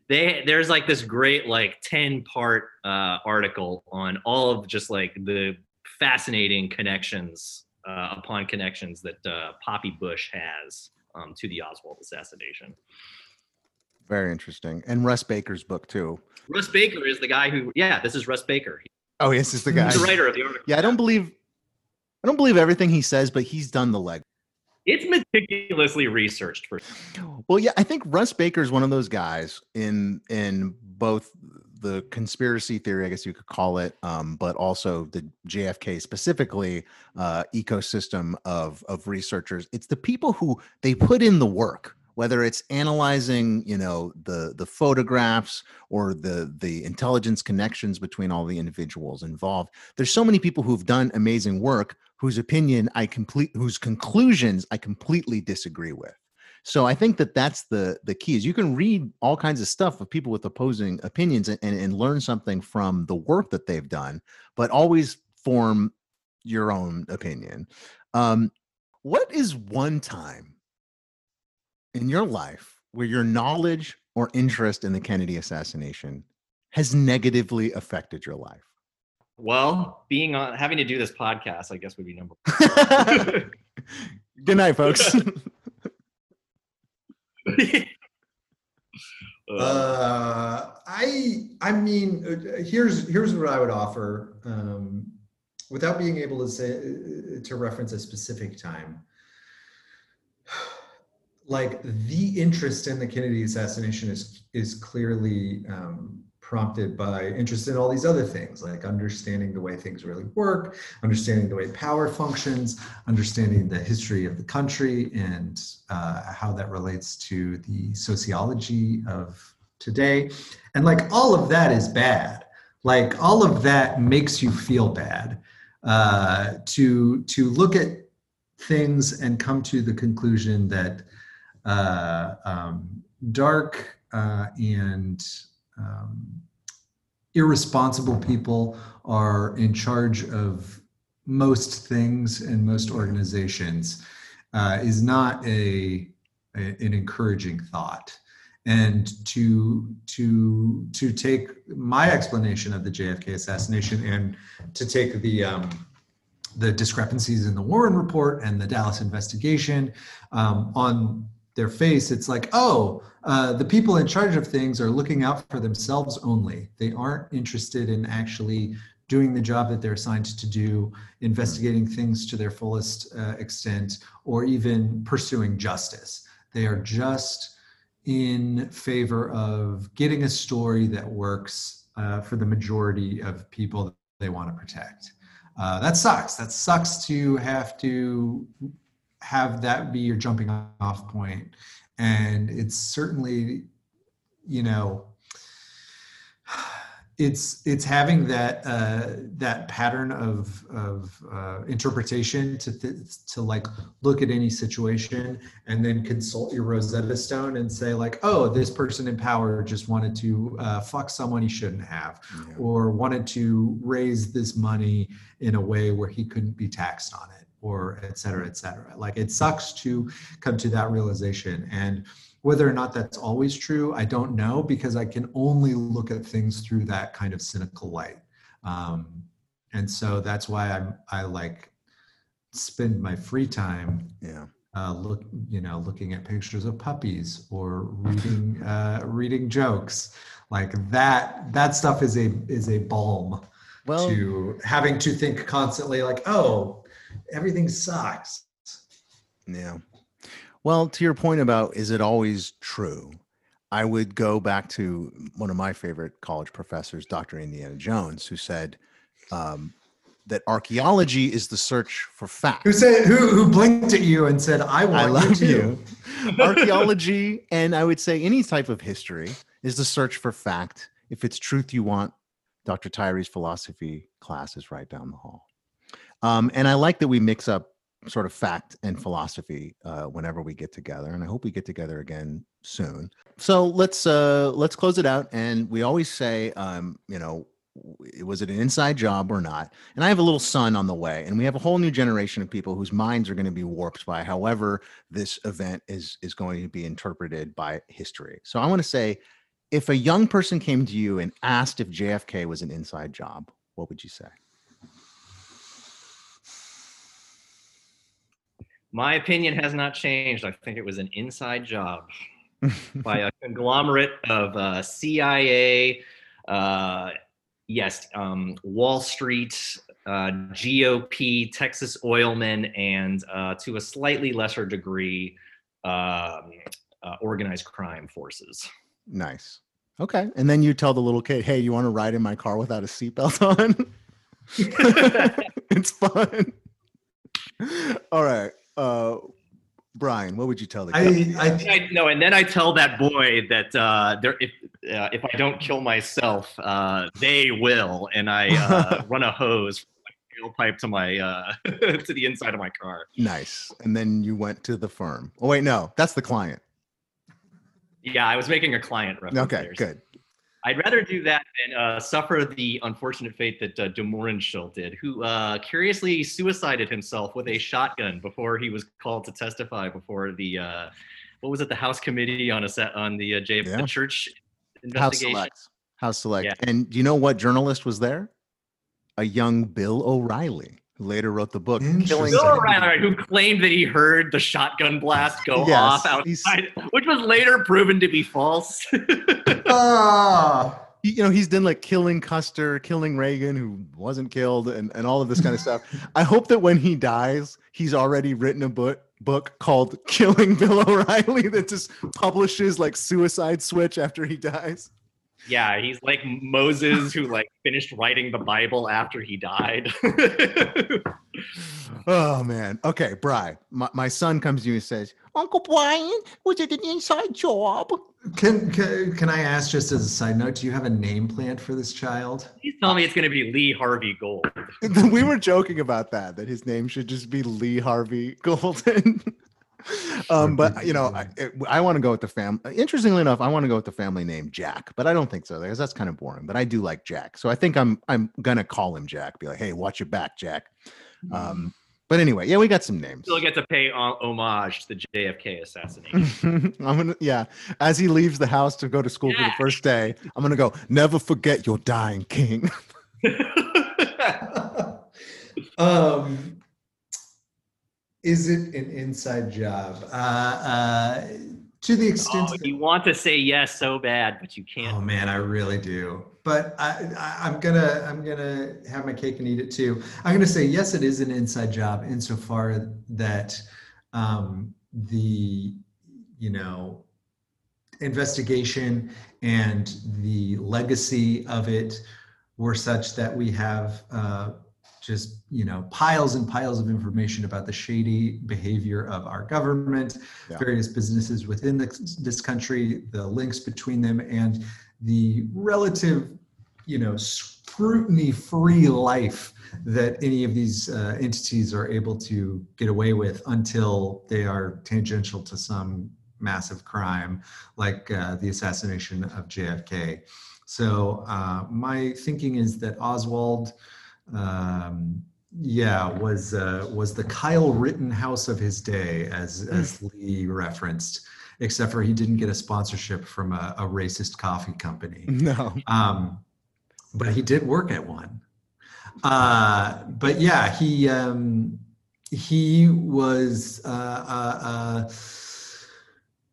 Speaker 3: they there's like this great like 10 part uh, article on all of just like the fascinating connections uh, upon connections that uh, Poppy Bush has um, to the Oswald assassination.
Speaker 1: Very interesting. And Russ Baker's book too.
Speaker 3: Russ Baker is the guy who, yeah, this is Russ Baker.
Speaker 1: Oh, yes, is the guy.
Speaker 3: He's the writer of the article.
Speaker 1: Yeah, I don't believe, I don't believe everything he says, but he's done the leg.
Speaker 3: It's meticulously researched for.
Speaker 1: Well, yeah, I think Russ Baker is one of those guys in in both the conspiracy theory, I guess you could call it, um, but also the JFK specifically uh, ecosystem of of researchers. It's the people who they put in the work whether it's analyzing you know the the photographs or the the intelligence connections between all the individuals involved there's so many people who've done amazing work whose opinion i complete whose conclusions i completely disagree with. So i think that that's the the key is you can read all kinds of stuff of people with opposing opinions and, and, and learn something from the work that they've done but always form your own opinion. Um, what is one time in your life where your knowledge or interest in the Kennedy assassination has negatively affected your life?
Speaker 3: Well, being on having to do this podcast, I guess would be number. <laughs>
Speaker 1: Good night, folks. <laughs> <laughs>
Speaker 2: uh, I I mean, uh, here's here's what I would offer, um, without being able to say uh, to reference a specific time like the interest in the Kennedy assassination is is clearly um, prompted by interest in all these other things, like understanding the way things really work, understanding the way power functions, understanding the history of the country, and uh, how that relates to the sociology of today. And like all of that is bad. Like all of that makes you feel bad. Uh, to to look at things and come to the conclusion that uh, um, dark uh, and um, irresponsible people are in charge of most things and most organizations uh, is not a, a, an encouraging thought. And to to to take my explanation of the JFK assassination and to take the um, the discrepancies in the Warren report and the Dallas investigation um, on their face, it's like, oh, uh, the people in charge of things are looking out for themselves only. They aren't interested in actually doing the job that they're assigned to do, investigating things to their fullest uh, extent, or even pursuing justice. They are just in favor of getting a story that works uh, for the majority of people they want to protect. Uh, that sucks. That sucks to have to have that be your jumping off point. And it's certainly, you know, it's it's having that uh, that pattern of of uh, interpretation to th- to like look at any situation and then consult your Rosetta Stone and say like, oh, this person in power just wanted to uh, fuck someone he shouldn't have, yeah. or wanted to raise this money in a way where he couldn't be taxed on it, or et cetera, et cetera. Like it sucks to come to that realization and whether or not that's always true, I don't know because I can only look at things through that kind of cynical light. Um, and so that's why I'm I like spend my free time
Speaker 1: yeah
Speaker 2: uh, look you know looking at pictures of puppies or reading <laughs> uh, reading jokes like that that stuff is a is a balm well, to having to think constantly like oh everything sucks
Speaker 1: yeah well, to your point about is it always true? I would go back to one of my favorite college professors, Dr. Indiana Jones, who said um, that archaeology is the search for fact.
Speaker 2: Who said who who blinked at you and said, "I want I love you."
Speaker 1: you. <laughs> archaeology, and I would say any type of history is the search for fact. If it's truth you want, Dr. Tyree's philosophy class is right down the hall. Um, and I like that we mix up sort of fact and philosophy uh, whenever we get together and i hope we get together again soon. So let's uh let's close it out and we always say um you know was it an inside job or not? And i have a little son on the way and we have a whole new generation of people whose minds are going to be warped by however this event is is going to be interpreted by history. So i want to say if a young person came to you and asked if jfk was an inside job what would you say
Speaker 3: My opinion has not changed. I think it was an inside job <laughs> by a conglomerate of uh, CIA, uh, yes, um, Wall Street, uh, GOP, Texas oilmen, and uh, to a slightly lesser degree, um, uh, organized crime forces.
Speaker 1: Nice. Okay. And then you tell the little kid, hey, you want to ride in my car without a seatbelt on? <laughs> <laughs> it's fun. All right uh, Brian, what would you tell the
Speaker 2: kid? I,
Speaker 3: I, I no, and then I tell that boy that uh, there, if uh, if I don't kill myself, uh, they will, and I uh, <laughs> run a hose pipe to my uh, <laughs> to the inside of my car.
Speaker 1: Nice. And then you went to the firm. Oh wait, no, that's the client.
Speaker 3: Yeah, I was making a client reference.
Speaker 1: Okay, there, good.
Speaker 3: I'd rather do that than uh, suffer the unfortunate fate that uh, de Mohrenschildt did, who uh, curiously suicided himself with a shotgun before he was called to testify before the uh, what was it, the House Committee on a set on the uh, J- yeah. the church investigation.
Speaker 1: House Select. House Select. Yeah. And do you know what journalist was there? A young Bill O'Reilly who later wrote the book
Speaker 3: Killing Bill O'Reilly, who claimed that he heard the shotgun blast go yes, off outside, which was later proven to be false. <laughs>
Speaker 1: ah. You know, he's done like killing Custer, killing Reagan, who wasn't killed, and, and all of this kind of stuff. <laughs> I hope that when he dies, he's already written a book book called Killing Bill O'Reilly that just publishes like Suicide Switch after he dies.
Speaker 3: Yeah, he's like Moses who like finished writing the Bible after he died. <laughs>
Speaker 1: oh man. Okay, Bry. My, my son comes to you and says, Uncle Brian, was it an inside job?
Speaker 2: Can, can can I ask just as a side note, do you have a name planned for this child?
Speaker 3: Please tell me it's going to be Lee Harvey Gold. <laughs>
Speaker 1: we were joking about that, that his name should just be Lee Harvey Golden. <laughs> um, but you know, I, I want to go with the family. Interestingly enough, I want to go with the family name Jack, but I don't think so because that's kind of boring. But I do like Jack, so I think I'm I'm gonna call him Jack. Be like, hey, watch your back, Jack. Um, but anyway, yeah, we got some names.
Speaker 3: Still get to pay uh, homage to the JFK assassination. <laughs>
Speaker 1: I'm gonna, yeah. As he leaves the house to go to school for the first day, I'm gonna go. Never forget your dying king. <laughs>
Speaker 2: um, is it an inside job? Uh, uh, to the extent
Speaker 3: oh,
Speaker 2: that-
Speaker 3: you want to say yes so bad, but you can't.
Speaker 2: Oh man, I really do. But I, I, I'm gonna I'm gonna have my cake and eat it too. I'm gonna say yes, it is an inside job insofar that um, the you know investigation and the legacy of it were such that we have uh, just you know piles and piles of information about the shady behavior of our government
Speaker 1: Yeah.
Speaker 2: various businesses within this, this country the links between them and the relative you know scrutiny free life that any of these uh, entities are able to get away with until they are tangential to some massive crime like uh, the assassination of jfk so uh, my thinking is that oswald um, yeah, was uh, was the Kyle Rittenhouse of his day, as as Lee referenced, except for he didn't get a sponsorship from a, a racist coffee company. <laughs>
Speaker 1: no.
Speaker 2: Um, but he did work at one. Uh, but yeah, he um, he was. Uh, uh, uh,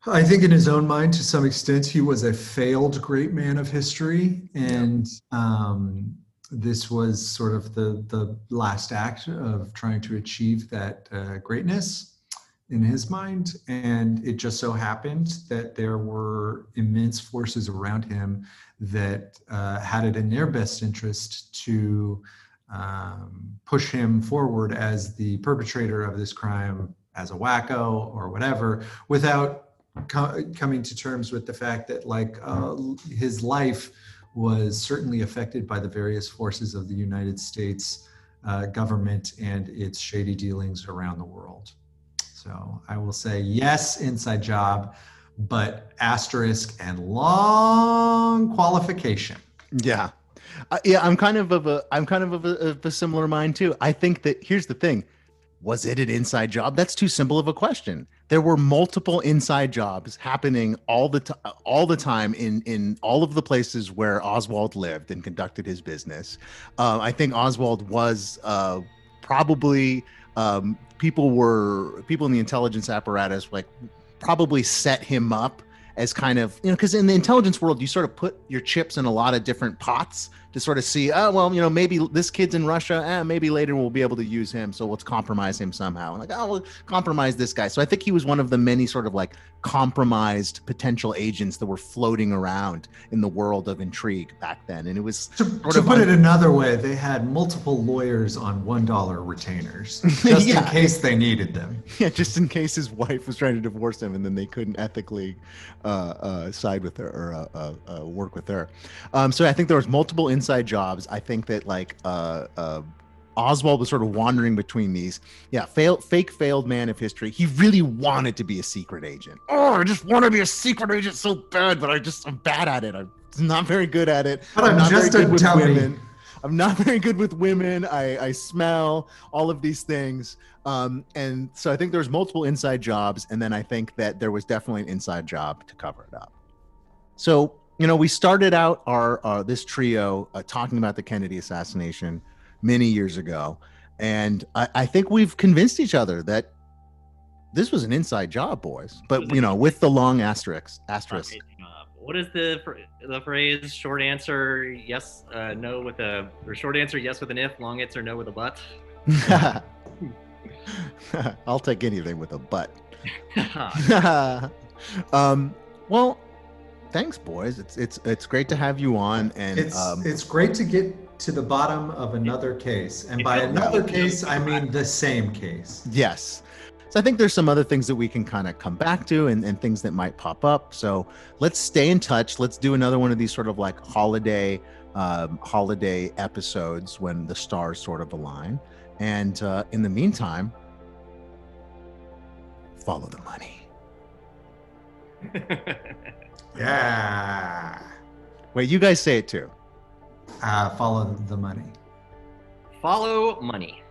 Speaker 2: I think, in his own mind, to some extent, he was a failed great man of history, and um, this was sort of the the last act of trying to achieve that uh, greatness in his mind. And it just so happened that there were immense forces around him that uh, had it in their best interest to um, push him forward as the perpetrator of this crime as a wacko or whatever without co- coming to terms with the fact that like uh, his life was certainly affected by the various forces of the united states uh, government and its shady dealings around the world so i will say yes inside job but asterisk and long qualification
Speaker 1: Yeah. Uh, yeah, I'm kind of of a I'm kind of of a, of a similar mind too. I think that here's the thing. Was it an inside job? That's too simple of a question. There were multiple inside jobs happening all the time all the time in in all of the places where Oswald lived and conducted his business. Uh, I think Oswald was uh, probably um, people were people in the intelligence apparatus like probably set him up as kind of you know because in the intelligence world you sort of put your chips in a lot of different pots to sort of see oh well you know maybe this kid's in russia eh, maybe later we'll be able to use him so let's compromise him somehow. Like oh we'll compromise this guy. So i think he was one of the many sort of like compromised potential agents that were floating around in the world of intrigue back then. And it was
Speaker 2: to, to put
Speaker 1: un-
Speaker 2: it another way they had multiple lawyers on one dollar retainers <laughs> just
Speaker 1: Yeah.
Speaker 2: in case they needed them.
Speaker 1: Yeah just in case his wife was trying to divorce him and then they couldn't ethically uh, uh, side with her or uh, uh, uh, work with her. Um, so i think there was multiple inside jobs. I think that like uh, uh, oswald was sort of wandering between these. Yeah fail, fake failed man of history. He really wanted to be a secret agent. Oh i just want to be a secret agent so bad but i just i'm bad at it. I'm not very good at it.
Speaker 2: But I'm
Speaker 1: not very
Speaker 2: just a
Speaker 1: good with
Speaker 2: dummy.
Speaker 1: I'm not <laughs> very good with women. I, I smell all of these things. Um, and so I think there's multiple inside jobs. And then I think that there was definitely an inside job to cover it up. So, you know, we started out our, uh, this trio uh, talking about the Kennedy assassination many years ago. And I, I think we've convinced each other that this was an inside job, boys. But, you know, with the long asterisk, asterisk.
Speaker 3: What is the the phrase? Short answer yes, uh, no with a or short answer yes with an if, long answer no with a but. <laughs>
Speaker 1: I'll take anything with a but. <laughs> <laughs> um, well, thanks, boys. It's it's it's great to have you on, and
Speaker 2: It's
Speaker 1: um,
Speaker 2: it's great to get to the bottom of another case, and by another case, I mean the same case.
Speaker 1: yes. So I think there's some other things that we can kind of come back to, and, and things that might pop up. So let's stay in touch. Let's do another one of these sort of like holiday um, holiday episodes when the stars sort of align. And uh, in the meantime, follow the money. <laughs>
Speaker 2: Yeah.
Speaker 1: Wait, you guys say it too.
Speaker 2: Uh, follow the money.
Speaker 3: Follow money.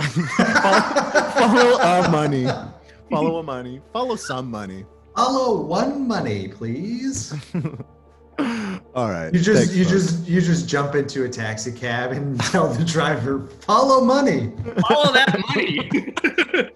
Speaker 1: Follow, follow a <laughs> money. Follow a money. Follow some money.
Speaker 2: Follow one money, please. <laughs>
Speaker 1: All right.
Speaker 2: You just
Speaker 1: Thanks,
Speaker 2: you
Speaker 1: folks.
Speaker 2: just you just jump into a taxi cab and <laughs> tell the driver, follow money.
Speaker 3: Follow that money.